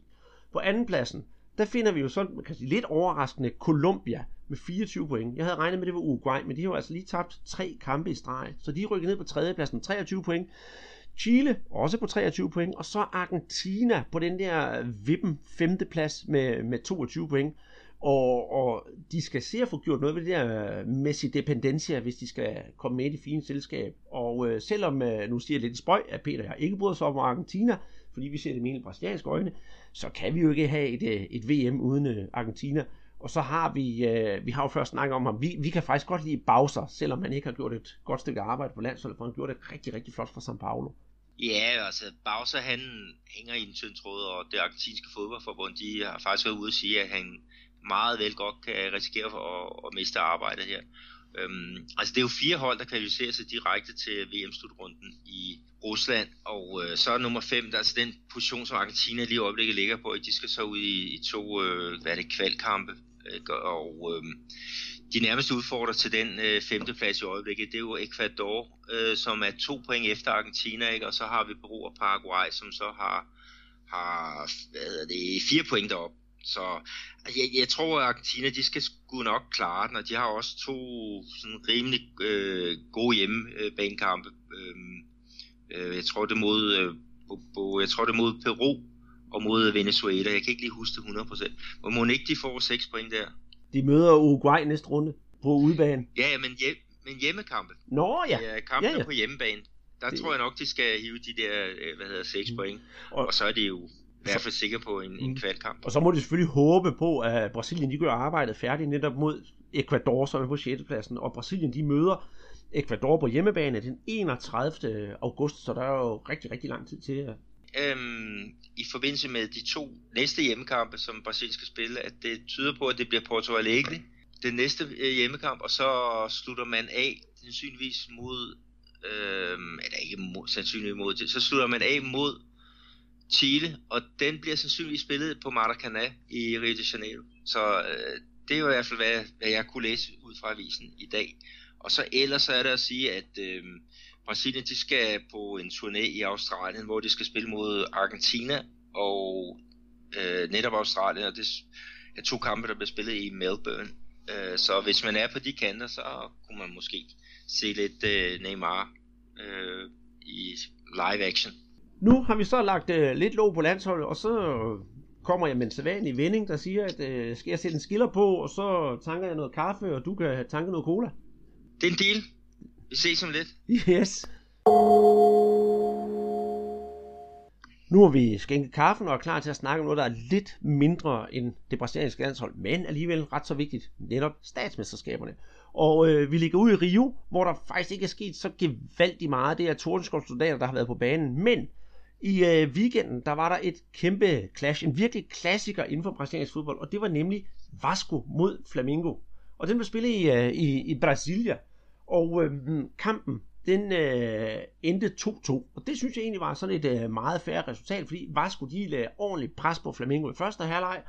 På andenpladsen, der finder vi jo sådan, man kan sige, lidt overraskende Colombia med 24 point. Jeg havde regnet med, at det var Uruguay, men de har jo altså lige tabt tre kampe i streg. Så de rykker ned på tredjepladsen, 23 point. Chile også på 23 point, og så Argentina på den der vippen femteplads med, med 22 point. Og, og de skal se at få gjort noget ved det der øh, Messi dependencia, hvis de skal komme med i det fine selskab. Og øh, selvom, øh, nu siger jeg lidt i spøj, at Peter jeg ikke bryder sig om Argentina, fordi vi ser det med brasilianske øjne, så kan vi jo ikke have et, øh, et VM uden øh, Argentina. Og så har vi, øh, vi har jo først snakket om ham, vi, vi kan faktisk godt lide Bowser, selvom han ikke har gjort et godt stykke arbejde på landsholdet, for han gjorde det rigtig, rigtig flot for São Paulo. Ja, altså Bowser han hænger i en tynd tråd, og det argentinske fodboldforbund, de har faktisk været ude at sige, at han meget vel godt kan risikere for at, at miste arbejdet her. Øhm, altså det er jo fire hold, der kvalificerer sig direkte til VM-slutrunden i Rusland, og øh, så er nummer 5, der er altså den position, som Argentina lige i øjeblikket ligger på, de skal så ud i, i to, øh, hvad er det, kvalkampe, øh, og øh, de nærmeste udfordrer til den øh, femteplads i øjeblikket, det er jo Ecuador, øh, som er to point efter Argentina, ikke? og så har vi Peru og Paraguay, som så har, har hvad det, fire point derop. Så altså, jeg, jeg tror, at Argentina de skal sgu nok klare den, og de har også to sådan rimelig øh, gode hjemmebanekampe. Øh, øh, jeg tror det mod øh, jeg tror det mod Peru og mod Venezuela. Jeg kan ikke lige huske det 100%. Men må ikke de får 6 point der? De møder Uruguay næste runde på udebane. Ja, men, hjem, men hjemmekampe. Nå ja. Ja, kampe ja, ja. på hjemmebane. Der det... tror jeg nok, de skal hive de der, øh, hvad hedder 6 mm. point. Og, og så er det jo hvert fald sikker på en, mm. en kvalkamp. Og så må de selvfølgelig håbe på, at Brasilien de gør arbejdet færdigt netop mod Ecuador, som er på 6. pladsen. Og Brasilien de møder Ecuador på hjemmebane den 31. august, så der er jo rigtig, rigtig lang tid til øhm, i forbindelse med de to næste hjemmekampe, som Brasilien skal spille, at det tyder på, at det bliver Porto Alegre, den næste øh, hjemmekamp, og så slutter man af sandsynligvis mod, øhm, eller ikke mod, sandsynligvis mod, så slutter man af mod Chile, og den bliver sandsynligvis spillet på Maracanã i Rio de Janeiro. Så øh, det er jo i hvert fald, hvad, hvad jeg kunne læse ud fra avisen i dag. Og så ellers så er det at sige, at øh, Brasilien de skal på en turné i Australien, hvor de skal spille mod Argentina og øh, netop Australien, og det er to kampe, der bliver spillet i Melbourne. Øh, så hvis man er på de kanter, så kunne man måske se lidt øh, Neymar øh, i live action. Nu har vi så lagt øh, lidt låg på landsholdet, og så kommer jeg med en sædvanlig vending, der siger, at øh, skal jeg sætte en skiller på, og så tanker jeg noget kaffe, og du kan tanke noget cola. Det er en deal. Vi ses om lidt. Yes. Nu er vi skænket kaffen og er klar til at snakke om noget, der er lidt mindre end det brasilianske landshold, men alligevel ret så vigtigt, netop statsmesterskaberne. Og øh, vi ligger ude i Rio, hvor der faktisk ikke er sket så gevaldigt meget. Det er Tordenskov soldater, der har været på banen, men i øh, weekenden, der var der et kæmpe clash, en virkelig klassiker inden for brasiliansk fodbold, og det var nemlig Vasco mod Flamengo. Og den blev spillet i, øh, i, i Brasilia. Og øh, kampen, den øh, endte 2-2. Og det synes jeg egentlig var sådan et øh, meget færre resultat, fordi Vasco de lagde ordentligt pres på Flamengo i første halvleg,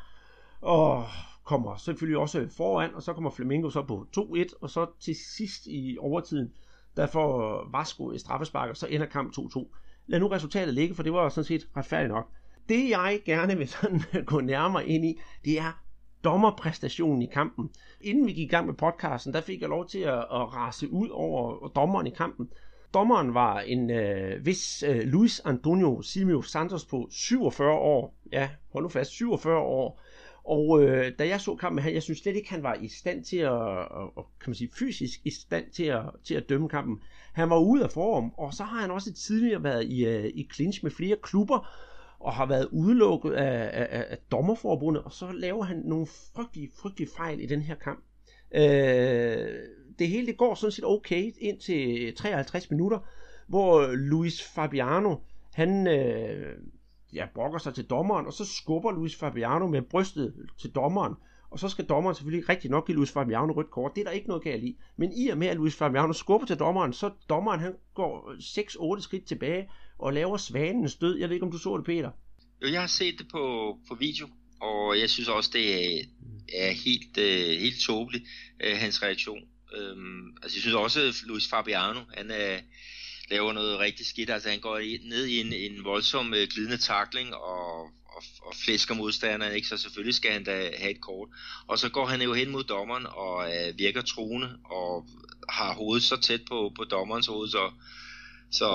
og kommer selvfølgelig også foran, og så kommer Flamengo så på 2-1, og så til sidst i overtiden, der får Vasco et straffespark, og så ender kampen 2-2. Lad nu resultatet ligge, for det var sådan set retfærdigt nok. Det jeg gerne vil sådan øh, gå nærmere ind i, det er dommerpræstationen i kampen. Inden vi gik i gang med podcasten, der fik jeg lov til at, at rase ud over dommeren i kampen. Dommeren var en øh, vis øh, Luis Antonio Simio Santos på 47 år. Ja, hold nu fast, 47 år. Og øh, da jeg så kampen med han, jeg synes slet ikke, han var i stand til at, at, kan man sige, fysisk i stand til at, til at dømme kampen. Han var ude af form, og så har han også tidligere været i, øh, i clinch med flere klubber, og har været udelukket af, af, af dommerforbundet, og så laver han nogle frygtelige, frygtelige fejl i den her kamp. Øh, det hele det går sådan set okay ind til 53 minutter, hvor Luis Fabiano, han øh, ja, brokker sig til dommeren, og så skubber Luis Fabiano med brystet til dommeren, og så skal dommeren selvfølgelig rigtig nok give Luis Fabiano rødt kort. Det er der ikke noget galt i. Men i og med, at Luis Fabiano skubber til dommeren, så dommeren han går 6-8 skridt tilbage og laver svanens død. Jeg ved ikke, om du så det, Peter? Jo, jeg har set det på, på video, og jeg synes også, det er, er helt, øh, helt tåbeligt, øh, hans reaktion. Øhm, altså, jeg synes også, at Luis Fabiano, han er, laver noget rigtig skidt. Altså, han går ned i en, en voldsom øh, glidende takling, og og, og flæsker modstanderen, ikke? så selvfølgelig skal han da have et kort. Og så går han jo hen mod dommeren og øh, virker truende og har hovedet så tæt på, på dommerens hoved, så, så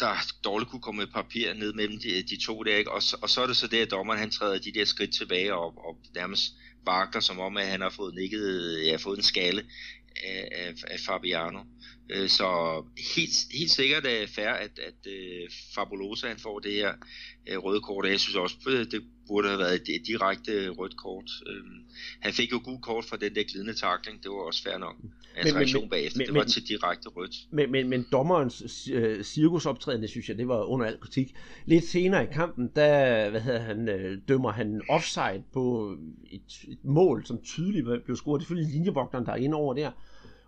der dårligt kunne komme et papir ned mellem de, de to der, ikke? Og, og så er det så det, at dommeren han træder de der skridt tilbage og, og nærmest vakler, som om at han har fået nikket, ja, fået en skalle af, af, af Fabiano. Øh, så helt, helt sikkert er fair, at, at uh, Fabulosa han får det her røde kort, og jeg synes også, det burde have været et, direkte rødt kort. Han fik jo gul kort for den der glidende takling, det var også fair nok. Hans men, reaktion men, bagefter, men, det var men, til direkte rødt. Men, men, men dommerens cirkusoptræden, synes jeg, det var under al kritik. Lidt senere i kampen, der hvad hedder han, dømmer han offside på et, et mål, som tydeligt blev scoret. Det er selvfølgelig linjevogteren, der er inde over der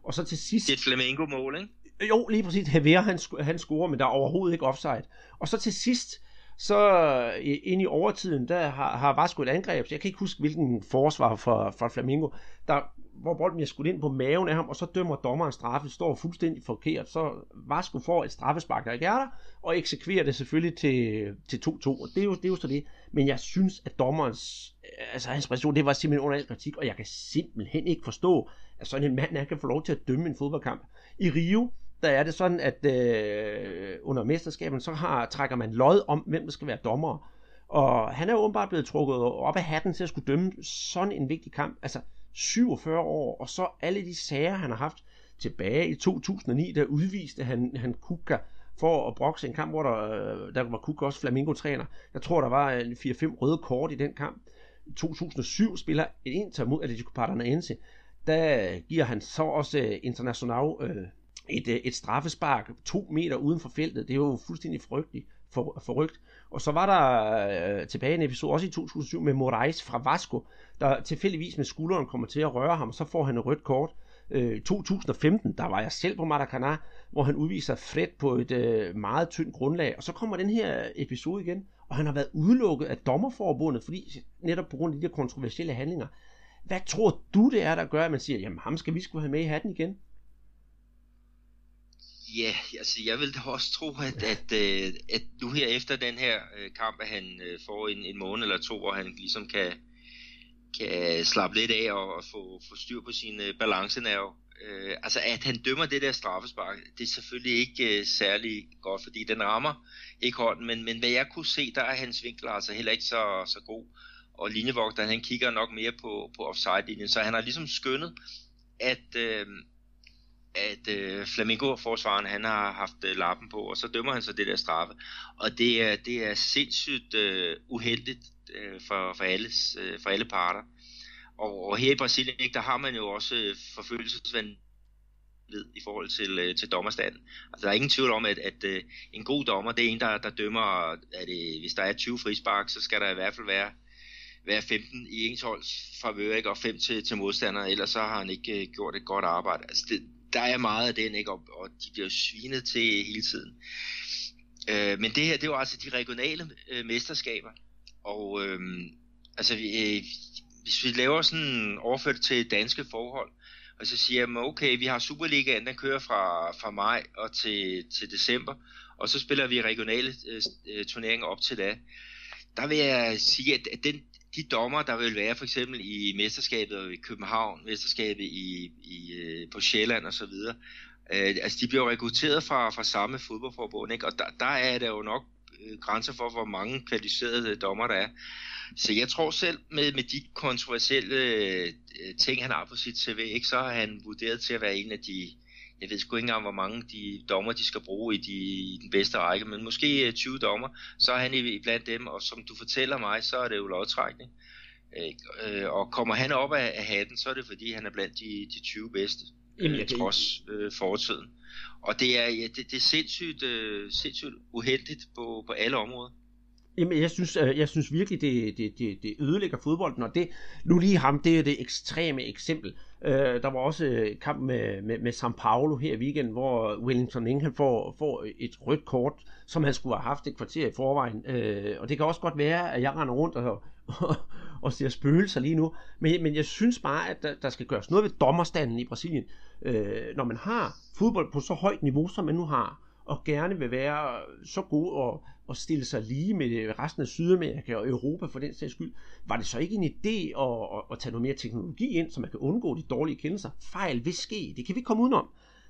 og så til sidst... Det er et Flamengo-mål, ikke? Jo, lige præcis. Hervera, han, han scorer, men der er overhovedet ikke offside. Og så til sidst, så ind i overtiden, der har, har Vasco et angreb, så jeg kan ikke huske, hvilken forsvar for, for Flamingo, der, hvor bolden bliver skudt ind på maven af ham, og så dømmer dommeren straffe, står fuldstændig forkert, så Vasco får et straffespark, der ikke er der, og eksekverer det selvfølgelig til, til 2-2, og det er, jo, det er jo så det. Men jeg synes, at dommerens, altså hans præstation, det var simpelthen under al kritik, og jeg kan simpelthen ikke forstå, at sådan en mand, han kan få lov til at dømme en fodboldkamp. I Rio, der er det sådan, at øh, under mesterskaben, så har, trækker man lod om, hvem der skal være dommer. Og han er åbenbart blevet trukket op af hatten til at skulle dømme sådan en vigtig kamp. Altså 47 år, og så alle de sager, han har haft tilbage i 2009, der udviste han, han Kuka for at brokse en kamp, hvor der, øh, der var Kuka også Flamingo-træner. Jeg tror, der var øh, 4-5 røde kort i den kamp. I 2007 spiller et Inter mod Atletico Paranaense der giver han så også øh, International øh, et, øh, et straffespark to meter uden for feltet. Det er jo fuldstændig frygteligt for, forrygt. Og så var der øh, tilbage en episode også i 2007 med Moraes fra Vasco, der tilfældigvis med skulderen kommer til at røre ham, og så får han et rødt kort. Øh, uh, 2015, der var jeg selv på Maracanã, hvor han udviser Fred på et øh, meget tyndt grundlag, og så kommer den her episode igen, og han har været udelukket af dommerforbundet, fordi netop på grund af de der kontroversielle handlinger. Hvad tror du, det er, der gør, at man siger, jamen ham skal vi skulle have med i hatten igen? Ja, altså jeg vil da også tro, at, at, at, øh, at nu her efter den her øh, kamp, at han øh, får en, en måned eller to, hvor han ligesom kan, kan slappe lidt af og, og få, få styr på sin balancenerve. Øh, altså at han dømmer det der straffespark, det er selvfølgelig ikke uh, særlig godt, fordi den rammer ikke hånden, men, men hvad jeg kunne se, der er hans vinkler altså heller ikke så, så god og linjevogteren han kigger nok mere på, på offside-linjen, så han har ligesom skønnet, at, øh, at øh, Flamingo-forsvaren han har haft øh, lappen på, og så dømmer han så det der straffe. Og det er, det er sindssygt øh, uheldigt øh, for, for, alles, øh, for alle parter. Og, og her i Brasilien, ikke, der har man jo også øh, forfølgelsesvand i forhold til, øh, til dommerstanden. Altså der er ingen tvivl om, at, at øh, en god dommer, det er en, der, der dømmer, at det, hvis der er 20 frispark, så skal der i hvert fald være være 15 i ens holds favør, ikke? og 5 til, til modstandere, ellers så har han ikke øh, gjort et godt arbejde. Altså det, der er meget af den, ikke? Og, og de bliver svinet til hele tiden. Øh, men det her, det var altså de regionale øh, mesterskaber, og øh, altså øh, hvis vi laver sådan overført til danske forhold, og så siger man, okay, vi har Superligaen, den kører fra, fra maj og til, til december, og så spiller vi regionale øh, øh turneringer op til da. Der vil jeg sige, at den, de dommer, der vil være for eksempel i mesterskabet i København, mesterskabet i, i, øh, på Sjælland og så videre, øh, altså de bliver rekrutteret fra, fra samme fodboldforbund, ikke? og der, der er der jo nok øh, grænser for, hvor mange kvalificerede dommer der er. Så jeg tror selv, med, med de kontroversielle øh, ting, han har på sit CV, ikke, så er han vurderet til at være en af de, jeg ved sgu ikke engang, hvor mange de dommer, de skal bruge i, de, i den bedste række, men måske 20 øh, dommer, så er han i, blandt dem, og som du fortæller mig, så er det jo lodtrækning. Øh, og kommer han op af, af hatten, så er det fordi, han er blandt de, de 20 bedste, Jamen, øh, trods øh, fortiden. Og det er, ja, det, det er sindssygt, øh, sindssygt uheldigt på, på alle områder. Jamen, jeg synes, øh, jeg synes virkelig, det, det, det, det ødelægger fodbolden, og det, nu lige ham, det er det ekstreme eksempel. Uh, der var også øh, kamp med, med, med São Paulo her i weekenden, hvor Wellington Ingham får, får et rødt kort, som han skulle have haft et kvarter i forvejen. Uh, og det kan også godt være, at jeg render rundt og, og, og ser spøgelser lige nu. Men, men jeg synes bare, at der, der skal gøres noget ved dommerstanden i Brasilien. Uh, når man har fodbold på så højt niveau, som man nu har, og gerne vil være så god og, og stille sig lige med resten af Sydamerika og Europa for den sags skyld, var det så ikke en idé at, at, at tage noget mere teknologi ind, så man kan undgå de dårlige kendelser? Fejl vil ske, det kan vi ikke komme udenom.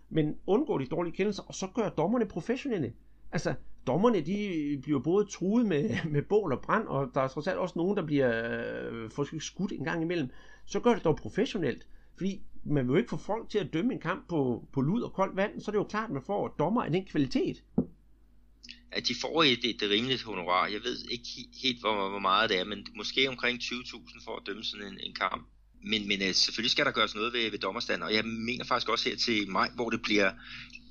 Men undgå de dårlige kendelser, og så gør dommerne professionelle. Altså, dommerne, de bliver både truet med, *laughs* med bål og brand, og der er trods alt også nogen, der bliver øh, skudt en gang imellem. Så gør det dog professionelt. Fordi man vil jo ikke få folk til at dømme en kamp på, på lud og koldt vand, så er det jo klart, at man får dommer af den kvalitet. At de får et, et, rimeligt honorar. Jeg ved ikke helt, hvor, hvor meget det er, men måske omkring 20.000 for at dømme sådan en, en kamp. Men, men uh, selvfølgelig skal der gøres noget ved, ved dommerstanden, og jeg mener faktisk også her til maj, hvor det bliver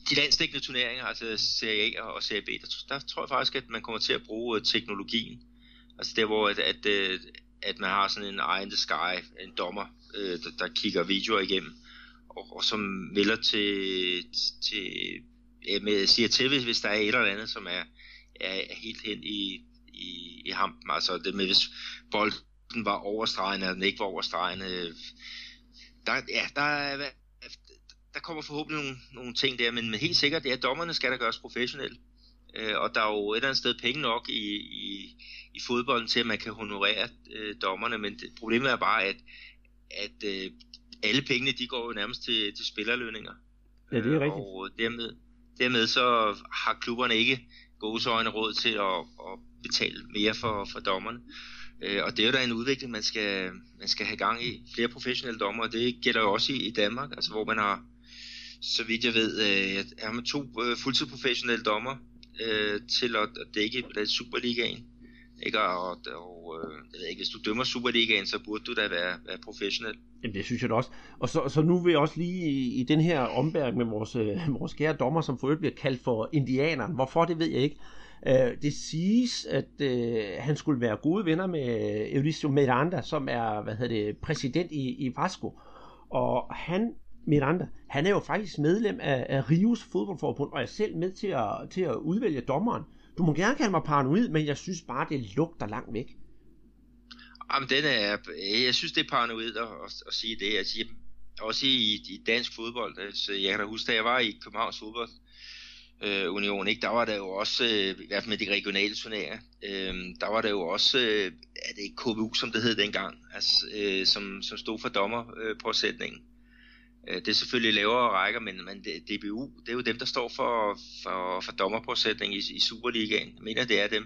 de landstækkende turneringer, altså Serie A og Serie B, der, der tror jeg faktisk, at man kommer til at bruge uh, teknologien. Altså der, hvor at, at, at, at man har sådan en eye in the sky, en dommer, der, der kigger videoer igennem, og, og som melder til, til ja, med, siger til, hvis, hvis der er et eller andet, som er, er helt hen i, i, i hampen. Altså det med, hvis bolden var over stregen, eller den ikke var over stregen. Øh, der, ja, der, er, der kommer forhåbentlig nogle, nogle ting der, men, men helt sikkert, ja, dommerne skal der gøres professionelt. Øh, og der er jo et eller andet sted penge nok i, i, i fodbolden til, at man kan honorere øh, dommerne, men det, problemet er bare, at at øh, alle pengene, de går jo nærmest til, til spillerlønninger. Ja, det er rigtigt. Og dermed, dermed så har klubberne ikke gåseøjne råd til at, at betale mere for, for dommerne. Øh, og det er jo da en udvikling, man skal, man skal have gang i. Flere professionelle dommer, og det gælder jo også i, i Danmark, altså hvor man har, så vidt jeg ved, øh, er man to øh, fuldtidsprofessionelle dommer øh, til at dække Superligaen. Ikke? Og, og øh, jeg ved ikke, hvis du dømmer Superligaen, så burde du da være, være professionel. Jamen det synes jeg da også. Og så, så nu vil jeg også lige i, i den her ombæring med vores, øh, vores kære dommer, som for øvrigt bliver kaldt for indianeren. Hvorfor, det ved jeg ikke. Øh, det siges, at øh, han skulle være gode venner med Euricio Miranda, som er hvad hedder det, præsident i, i Vasco. Og han Miranda, han er jo faktisk medlem af, af Rios fodboldforbund, og er selv med til at, til at udvælge dommeren. Du må gerne kalde mig paranoid, men jeg synes bare, det lugter langt væk. Ah, Jamen, den er, øh, jeg synes, det er paranoid at, at, at sige det. Altså, jeg, også i, i dansk fodbold. Altså, jeg kan da huske, da jeg var i Københavns fodbold, øh, Union, ikke? der var der jo også, øh, i hvert fald med de regionale turneringer, øh, der var der jo også, øh, er det ikke som det hed dengang, altså, øh, som, som stod for dommerpåsætningen. Øh, Øh, det er selvfølgelig lavere rækker, men, men DBU, det er jo dem, der står for, for, for dommerpåsætning i, i Superligaen. Jeg mener, det er dem.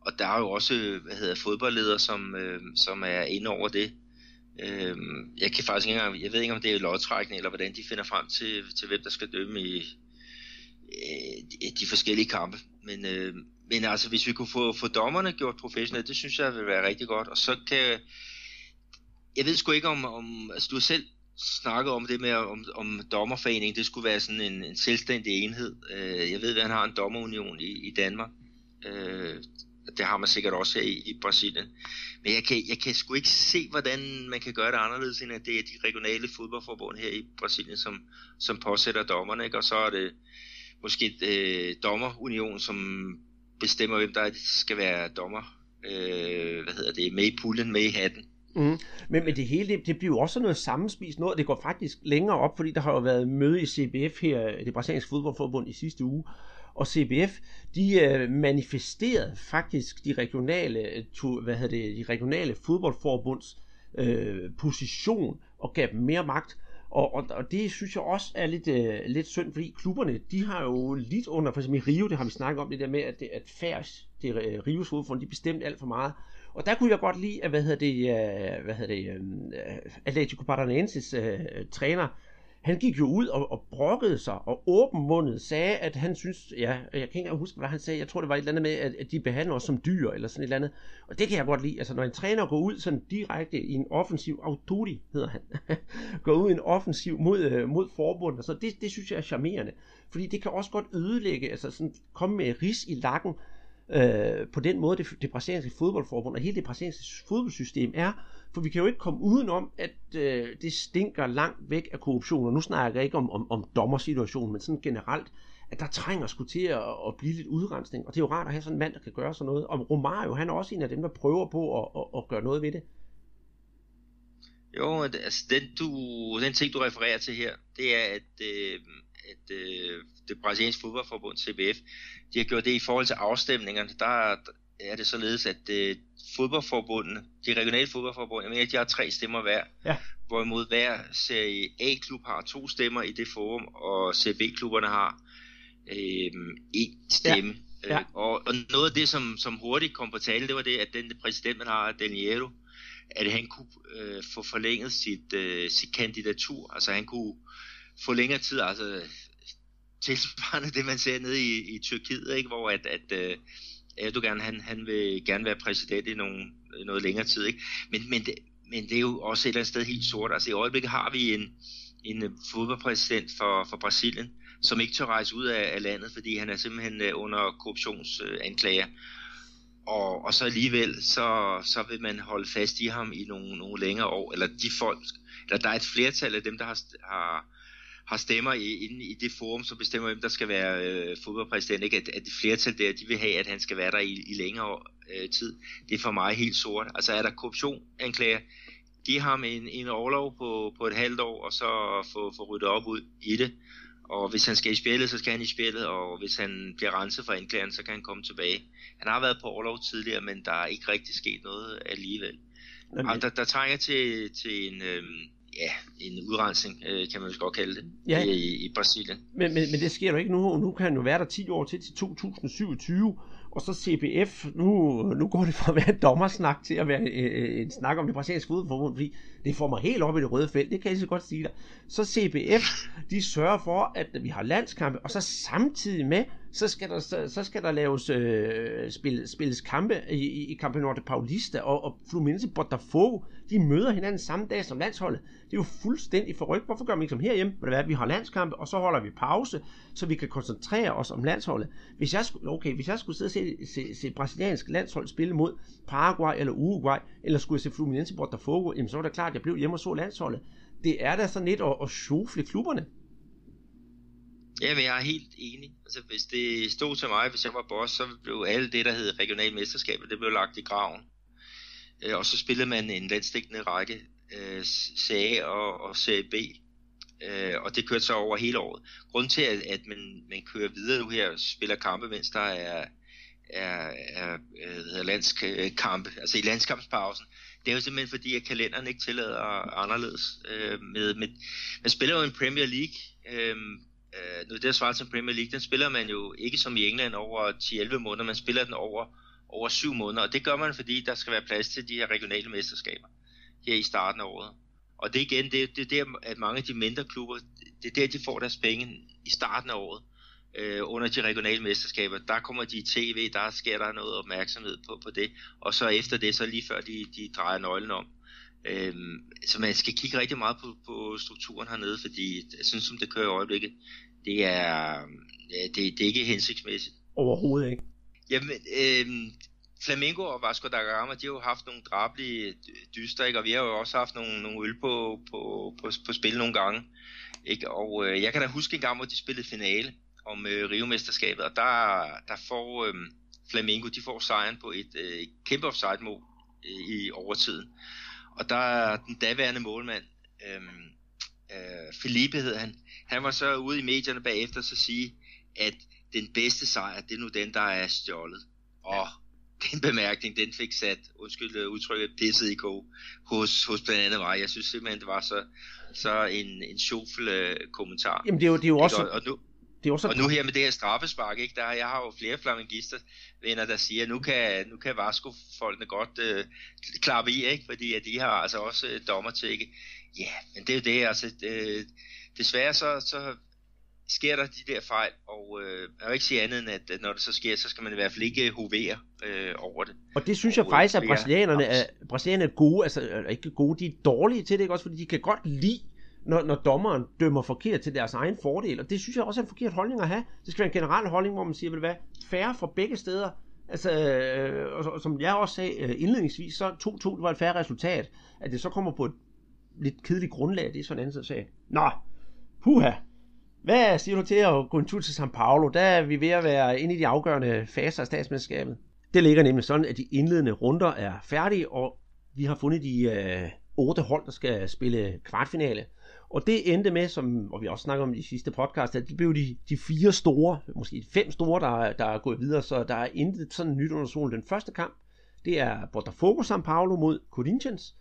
Og der er jo også hvad hedder, fodboldledere, som, øh, som er inde over det. Øh, jeg kan faktisk ikke engang, jeg ved ikke, om det er lodtrækning, eller hvordan de finder frem til, til hvem der skal dømme i, øh, de forskellige kampe. Men, øh, men altså, hvis vi kunne få, få dommerne gjort professionelt, det synes jeg ville være rigtig godt. Og så kan, jeg ved sgu ikke om, om altså du har selv snakket om det med, om, om dommerforeningen, det skulle være sådan en, en selvstændig enhed. Øh, jeg ved, at han har en dommerunion i, i Danmark. Øh, det har man sikkert også her i, i Brasilien. Men jeg kan, jeg kan sgu ikke se, hvordan man kan gøre det anderledes, end at det er de regionale fodboldforbund her i Brasilien, som, som påsætter dommerne. Ikke? Og så er det måske øh, dommerunion, som bestemmer, hvem der skal være dommer. Øh, hvad hedder det? Med i pullen, med i hatten. Mm. Men, men det hele, det, det bliver jo også noget sammenspist noget, det går faktisk længere op, fordi der har jo været møde i CBF her, det brasilianske fodboldforbund i sidste uge, og CBF, de øh, manifesterede faktisk de regionale, øh, to, hvad hedder det, de regionale fodboldforbunds øh, position og gav dem mere magt. Og, og, og det synes jeg også er lidt, øh, lidt synd, fordi klubberne, de har jo lidt under, for eksempel i Rio, det har vi snakket om det der med, at, det, at Færs, det er Rios hovedfond, de bestemte alt for meget. Og der kunne jeg godt lide, at hvad hedder det, øh, hvad hedder det, øhm, øh, Atletico Paranaenses øh, træner, han gik jo ud og, og brokkede sig og åbenmundet sagde, at han synes, ja, jeg kan ikke huske, hvad han sagde, jeg tror det var et eller andet med, at, at de behandler os som dyr, eller sådan et eller andet, og det kan jeg godt lide, altså når en træner går ud sådan direkte i en offensiv, autodi hedder han, *laughs* går ud i en offensiv mod, mod forbundet, så det, det synes jeg er charmerende, fordi det kan også godt ødelægge, altså sådan komme med ris i lakken, øh, på den måde, det, det brasilianske fodboldforbund og hele det brasilianske fodboldsystem er, for vi kan jo ikke komme udenom, at øh, det stinker langt væk af korruption, og nu snakker jeg ikke om, om, om dommersituationen, men sådan generelt, at der trænger sgu til at, at blive lidt udrensning, og det er jo rart at have sådan en mand, der kan gøre sådan noget, og Romario, han er også en af dem, der prøver på at, at, at gøre noget ved det. Jo, altså den, du, den ting, du refererer til her, det er, at, øh, at øh, det brasilianske fodboldforbund, CBF, de har gjort det i forhold til afstemningerne. Der, er det således, at øh, fodboldforbundene, de regionale fodboldforbund, jeg mener, de har tre stemmer hver. Ja. Hvorimod hver Serie A-klub har to stemmer i det forum, og Serie B-klubberne har øh, en stemme. Ja. Ja. Øh, og, og noget af det, som, som hurtigt kom på tale, det var det, at den præsident, man har, Daniel at han kunne øh, få forlænget sit, øh, sit kandidatur. Altså han kunne få længere tid, altså tilsvarende det, man ser nede i, i Tyrkiet, ikke? hvor at, at øh, Erdogan han, han vil gerne være præsident i nogle, noget længere tid. Ikke? Men, men, det, men det er jo også et eller andet sted helt sort. Altså i øjeblikket har vi en, en fodboldpræsident for, for Brasilien, som ikke tør rejse ud af, af landet, fordi han er simpelthen øh, under korruptionsanklager. Og, og så alligevel, så, så vil man holde fast i ham i nogle, nogle længere år, eller de folk, eller der er et flertal af dem, der har, har, har stemmer i, inde i det forum, som bestemmer, hvem der skal være øh, fodboldpræsident, ikke? At, at det flertal der, de vil have, at han skal være der i, i længere øh, tid. Det er for mig helt sort. Altså er der korruption, anklager, give ham en, en overlov på, på et halvt år, og så få, få ryddet op ud i det. Og hvis han skal i spillet, så skal han i spillet, og hvis han bliver renset for anklageren, så kan han komme tilbage. Han har været på overlov tidligere, men der er ikke rigtig sket noget alligevel. Okay. Der, der trænger til, til en, øhm, ja, en udrensning, øh, kan man godt kalde det, ja. i, i Brasilien. Men, men, men det sker jo ikke nu. Nu kan han jo være der 10 år til, til 2027, og så CBF, nu, nu går det fra at være en dommersnak til at være øh, en snak om det brasilianske fodboldforbund, fordi det får mig helt op i det røde felt, det kan jeg så godt sige dig. Så CBF, de sørger for, at vi har landskampe, og så samtidig med, så skal der, så, så skal der laves øh, spil, spilles kampe i, i, i Campeonato Paulista, og, og Fluminense Botafogo, de møder hinanden samme dag som landsholdet. Det er jo fuldstændig forrygt. Hvorfor gør man ikke som herhjemme? Det er, at vi har landskampe, og så holder vi pause, så vi kan koncentrere os om landsholdet. Hvis jeg skulle, okay, hvis jeg skulle sidde og se, se, se brasiliansk landshold spille mod Paraguay eller Uruguay, eller skulle jeg se Fluminense Botafogo, jamen så var det klart, at jeg blev hjemme og så landsholdet. Det er da sådan lidt at, at sjofle klubberne. Jamen, jeg er helt enig. Altså, hvis det stod til mig, hvis jeg var boss, så blev alt det, der hed regional mesterskab, det blev lagt i graven. Øh, og så spillede man en landstækkende række øh, CA og, og CB. Øh, og det kørte så over hele året. Grunden til, at, at man, man kører videre nu her og spiller kampe, mens der er, er, er øh, er landskampe, øh, altså i landskampspausen, det er jo simpelthen fordi, at kalenderen ikke tillader anderledes. Øh, med, med, man spiller jo en Premier League, øh, øh, nu det svarer til Premier League, den spiller man jo ikke som i England over 10-11 måneder, man spiller den over, over 7 måneder, og det gør man, fordi der skal være plads til de her regionale mesterskaber her i starten af året. Og det igen, det, det er der, at mange af de mindre klubber, det er der, de får deres penge i starten af året, øh, under de regionale mesterskaber. Der kommer de i tv, der sker der noget opmærksomhed på, på det, og så efter det, så lige før de, de drejer nøglen om. Øhm, så man skal kigge rigtig meget på, på strukturen hernede, fordi jeg synes, som det kører i øjeblikket, det er, det, det er ikke hensigtsmæssigt. Overhovedet ikke. Jamen, øhm, Flamengo og Vasco da Gama, de har jo haft nogle drabelige dyster, ikke? og vi har jo også haft nogle, nogle øl på, på, på, på spil nogle gange. Ikke? Og øh, jeg kan da huske en gang, hvor de spillede finale om øh, Rio-mesterskabet, og der, der får øh, Flamengo, de får sejren på et øh, kæmpe offside-mål øh, i overtiden. Og der er den daværende målmand, øh, øh, Felipe hed han, han var så ude i medierne bagefter så sige, at den bedste sejr, det er nu den, der er stjålet. Og den bemærkning, den fik sat, undskyld øh, udtrykket, pisset i ko hos, hos blandt andet mig. Jeg synes simpelthen, det var så, så en, en sjofel uh, kommentar. Jamen det er jo, det er jo også... Og, og nu, det er også... Og nu her med det her straffespark, ikke, der, jeg har jo flere flamingister venner, der siger, at nu kan, nu kan Vasco-folkene godt uh, klappe i, ikke? fordi at de har altså også uh, dommer til ikke. Ja, men det er jo det, altså, det, desværre så, så sker der de der fejl, og øh, jeg vil ikke sige andet end, at, når det så sker, så skal man i hvert fald ikke hovere øh, over det. Og det synes jeg og, faktisk, at brasilianerne er, brasilianerne er gode, altså ikke gode, de er dårlige til det, ikke også, fordi de kan godt lide, når, når dommeren dømmer forkert til deres egen fordel, og det synes jeg også er en forkert holdning at have. Det skal være en generel holdning, hvor man siger, vil være færre fra begge steder, Altså, øh, og, som jeg også sagde øh, indledningsvis, så 2-2 var et færre resultat. At det så kommer på et lidt kedeligt grundlag, det er sådan en anden sag. Nå, puha. Hvad siger du til at gå en tur til São Paulo? Der er vi ved at være inde i de afgørende faser af statsmandskabet. Det ligger nemlig sådan, at de indledende runder er færdige, og vi har fundet de øh, otte hold, der skal spille kvartfinale. Og det endte med, som og vi også snakker om i sidste podcast, at det blev de, de fire store, måske fem store, der, der er gået videre, så der er intet sådan nyt under solen. Den første kamp, det er Botafogo São Paulo mod Corinthians.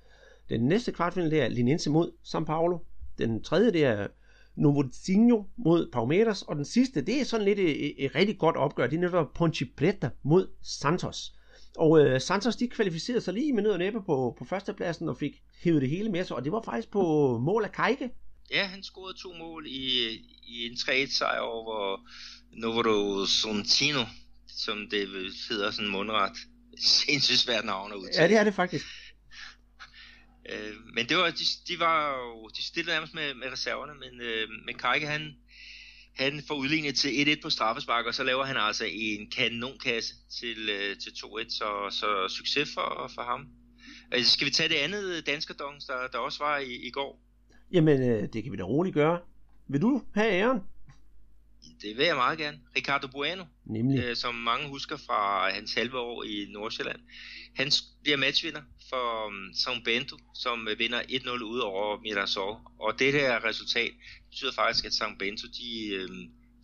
Den næste kvartfinale, det er Linense mod São Paulo. Den tredje, det er Novotinho mod Palmeiras. Og den sidste, det er sådan lidt et, et, et rigtig godt opgør. Det er netop Ponte Preta mod Santos. Og øh, Santos, de kvalificerede sig lige med nød og næppe på, på førstepladsen og fik hævet det hele med sig. Og det var faktisk på mål af Kajke. Ja, han scorede to mål i, i en 3 sejr over Novoro Sontino, som det hedder sådan mundret. Sindssygt svært navn at udtale. Ja, det er det faktisk. Øh, men det var, de, de var jo, de stillede nærmest med, med reserverne, men, øh, men Kajke, han, han får udlignet til 1-1 på straffespark, og så laver han altså en kanonkasse til, øh, til 2-1, så, så succes for, for ham. Altså, skal vi tage det andet øh, danskerdons, der, der også var i, i går? Jamen, øh, det kan vi da roligt gøre. Vil du have æren? Det vil jeg meget gerne. Ricardo Bueno, Nemlig. Øh, som mange husker fra hans halve år i Nordsjælland. Han bliver matchvinder for um, São Bento, som øh, vinder 1-0 ud over Mirassol. Og det her resultat betyder faktisk, at São Bento de, øh,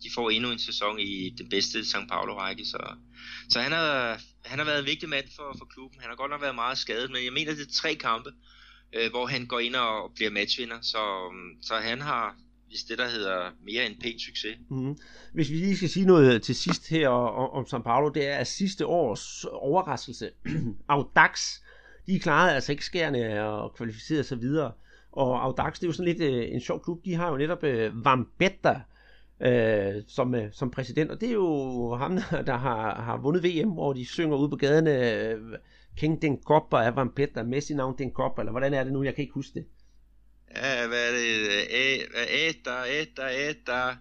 de får endnu en sæson i den bedste São Paulo-række. Så, så han, har, han har været en vigtig mand for, for klubben. Han har godt nok været meget skadet, men jeg mener, det er tre kampe, øh, hvor han går ind og bliver matchvinder. Så, så han har hvis det der hedder mere end pæn succes. Mm. Hvis vi lige skal sige noget til sidst her om, om São Paulo, det er at sidste års overraskelse, *clears throat* Audax, de klarede altså ikke skærende og kvalificerede sig videre. Og Audax, det er jo sådan lidt øh, en sjov klub, de har jo netop øh, Vambetta, øh, som, øh, som præsident, og det er jo ham, *laughs* der har, har vundet VM, hvor de synger ud på gaderne, øh, King Den Coppa er Vampetta, Messi navn Den Coppa, eller hvordan er det nu, jeg kan ikke huske det. Ja, hvad er det? Eta, eta, eta,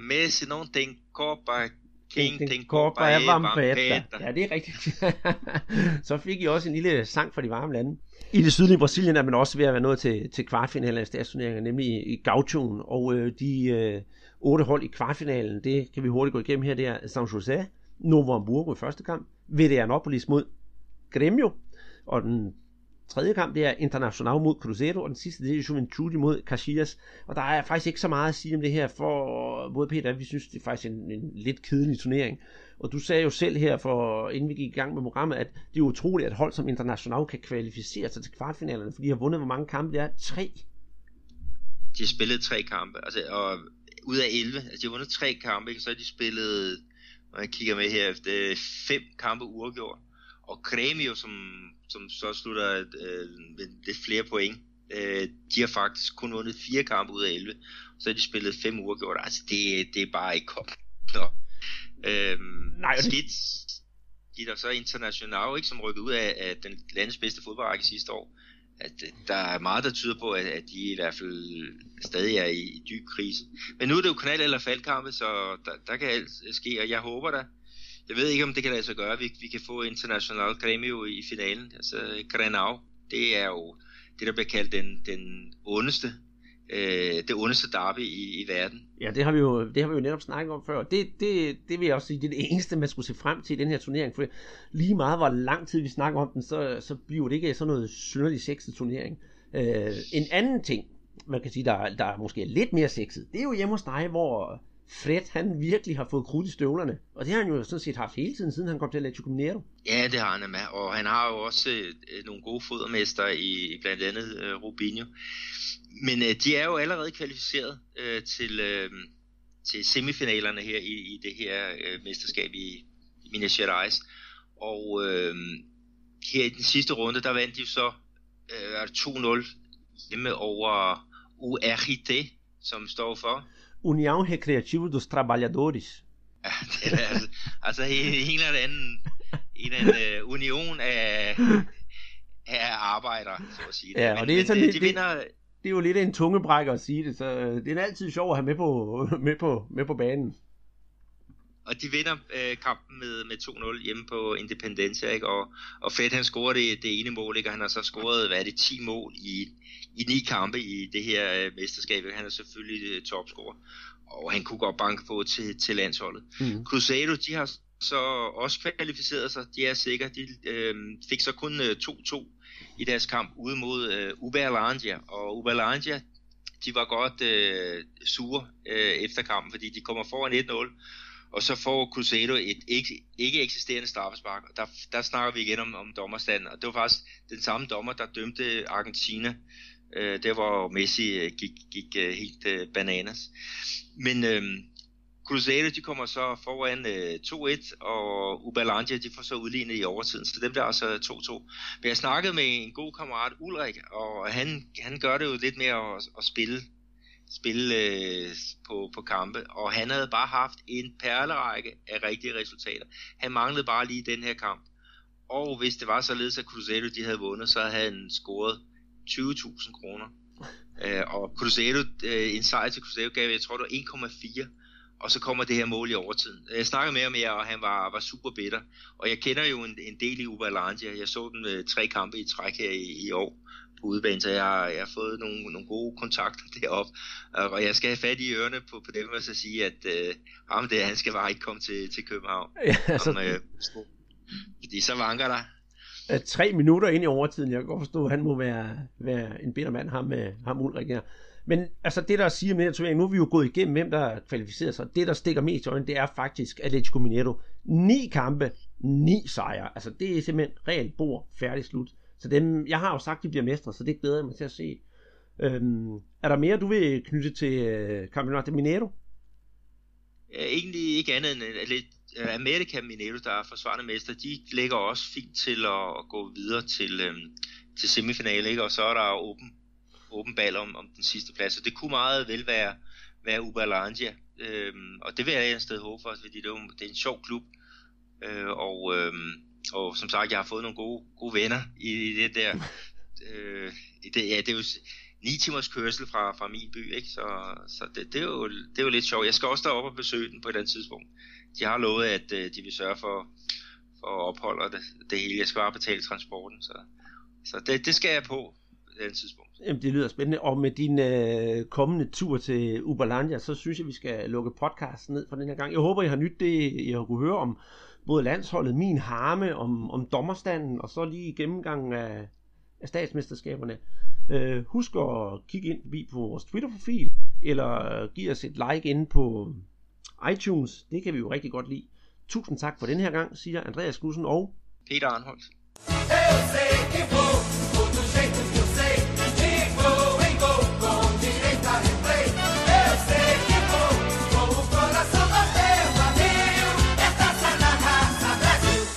Messi não tem Copa, King tem, tem Copa er Vampetta. Ja, det er rigtigt. *laughs* så fik I også en lille sang for de varme lande. I det sydlige Brasilien er man også ved at være nået til, til kvartfinalen af statsturneringer, nemlig i Gauchon, og øh, de øh, otte hold i kvartfinalen, det kan vi hurtigt gå igennem her, det er San Jose, Novo Hamburgo i første kamp, Vedeanopolis mod Grêmio, og den tredje kamp, det er International mod Cruzeiro, og den sidste, det er Juventude mod Caxias. Og der er faktisk ikke så meget at sige om det her, for både Peter vi synes, det er faktisk en, en lidt kedelig turnering. Og du sagde jo selv her, for inden vi gik i gang med programmet, at det er utroligt, at hold som International kan kvalificere sig til kvartfinalerne, fordi de har vundet, hvor mange kampe det er? Tre. De har spillet tre kampe, altså, og ud af 11, altså de har vundet tre kampe, ikke? så har de spillet, når jeg kigger med her, øh, fem kampe uafgjort. Og Grêmio, som som så slutter øh, med lidt flere point. Øh, de har faktisk kun vundet fire kampe ud af 11, så har de spillet fem uger gjort. Altså, det, det er bare ikke godt nok. Øh, Nej, det... skidt. De er så international, ikke, som rykket ud af, af den landets bedste fodboldrække sidste år. At øh, der er meget, der tyder på, at, at de i hvert fald stadig er i, i dyb krise. Men nu er det jo kanal- eller faldkampe, så der, der kan alt ske, og jeg håber da, jeg ved ikke, om det kan lade sig gøre. Vi, vi kan få International Gremio i finalen. Altså øh, Grenau, det er jo det, der bliver kaldt den, den ondeste øh, det ondeste derby i, i verden. Ja, det har vi jo, det har vi jo netop snakket om før. Det, det, det vil jeg også sige, det er det eneste, man skulle se frem til i den her turnering. For lige meget hvor lang tid vi snakker om den, så, så bliver det ikke sådan noget synderligt sexet turnering. Øh, en anden ting, man kan sige, der, der er måske lidt mere sexet, det er jo hjemme hos dig, hvor Fred, han virkelig har fået krudt i støvlerne. Og det har han jo sådan set haft hele tiden, siden han kom til Atletico Mineiro. Ja, det har han med. Og han har jo også øh, nogle gode fodermester i, blandt andet øh, Rubinho. Men øh, de er jo allerede kvalificeret øh, til, øh, til semifinalerne her i, i det her øh, mesterskab i, i Minas Gerais. Og øh, her i den sidste runde, der vandt de så øh, 2-0 hjemme over URT, som står for? União Recreativa dos Trabalhadores. Det *laughs* er altså, altså en, eller anden, en eller anden uh, union af, af arbejdere, så at sige. Ja, men, og det er men, sådan de, lidt- de det- vinder, Det er jo lidt en tungebrækker at sige det, så øh, det er altid sjovt at have med på, *laughs* med på, med på banen. Og de vinder øh, kampen med, med 2-0 hjemme på Independencia, ikke? Og, og Fed han scorer det, det ene mål, ikke? Og han har så scoret, hvad er det, 10 mål i, i ni kampe i det her øh, mesterskab. ikke? Han er selvfølgelig øh, topscorer, og han kunne godt banke på til, til landsholdet. Mm. Cruzado, de har så også kvalificeret sig, de er sikre, de øh, fik så kun øh, 2-2 i deres kamp ude mod øh, Uberlandia, og Uberlandia, de var godt øh, sure øh, efter kampen, fordi de kommer foran 1-0, og så får Cruzado et ikke, ikke eksisterende straffespark, og der, der snakker vi igen om, om dommerstanden, og det var faktisk den samme dommer, der dømte Argentina, øh, der hvor Messi øh, gik, gik øh, helt øh, bananas. Men øh, Cruzado, de kommer så foran øh, 2-1, og Uberlandia, de får så udlignet i overtiden, så dem bliver altså 2-2. Men jeg snakkede med en god kammerat, Ulrik, og han, han gør det jo lidt mere at, at spille, spille øh, på, på kampe, og han havde bare haft en perlerække af rigtige resultater. Han manglede bare lige den her kamp. Og hvis det var således, at Cruzado de havde vundet, så havde han scoret 20.000 kroner. *laughs* Øh, og Cruzado, øh, en sejr til Cruzado gav, jeg tror det var 1,4 og så kommer det her mål i overtiden. Jeg snakkede med ham her, og han var, var super bitter. Og jeg kender jo en, en del i Uberlandia. Jeg så dem øh, tre kampe i træk her i, i år på udebane, så jeg, har- jeg har fået nogle, nogle gode kontakter *laughs* deroppe. Og og jeg skal have fat i ørerne på, på dem og så sige, at øh, ham der, han skal bare ikke komme til, til København. Ja, altså, øh, fordi så vanker der. øh, tre minutter ind i overtiden, jeg kan godt forstå, at han må være, være en bitter mand, ham, med, ham Ulrik her. Men altså det, der siger med turnering, nu er vi jo gået igennem, hvem der kvalificerer sig. Det, der stikker mest i øjnene, det er faktisk Atletico Mineiro. Ni kampe, ni sejre. Altså det er simpelthen reelt bord, færdig slut. Så dem, jeg har jo sagt, de bliver mestre, så det glæder jeg mig til at se. Øhm, er der mere, du vil knytte til øh, Campeonato Mineiro? Ja, egentlig ikke andet end lidt øh, America Mineiro, der er forsvarende mester, de ligger også fint til at, at gå videre til, øhm, til semifinale, ikke? og så er der åben, åben bal om, om den sidste plads, så det kunne meget vel være, være Uberlandia, øhm, og det vil jeg et sted håbe for, fordi det er, jo, det er en sjov klub, øh, og, øhm, og som sagt, jeg har fået nogle gode, gode venner i, i det der, *laughs* øh, i det, ja, det er jo s- ni timers kørsel fra, fra min by, ikke? så, så det, det, er jo, det er jo lidt sjovt. Jeg skal også derop og besøge den på et eller andet tidspunkt. De har lovet, at øh, de vil sørge for, for at opholde det, det hele. Jeg skal bare betale transporten, så, så det, det skal jeg på på et andet tidspunkt. Jamen, det lyder spændende. Og med din øh, kommende tur til Uberlandia, så synes jeg, vi skal lukke podcasten ned for den her gang. Jeg håber, I har nyt det, I har kunne høre om både landsholdet, min harme, om, om dommerstanden, og så lige gennemgangen af, af statsmesterskaberne. Øh, husk at kigge ind forbi på vores Twitter-profil, eller give os et like inde på iTunes. Det kan vi jo rigtig godt lide. Tusind tak for den her gang, siger Andreas Knudsen og Peter Arnholdt. Vou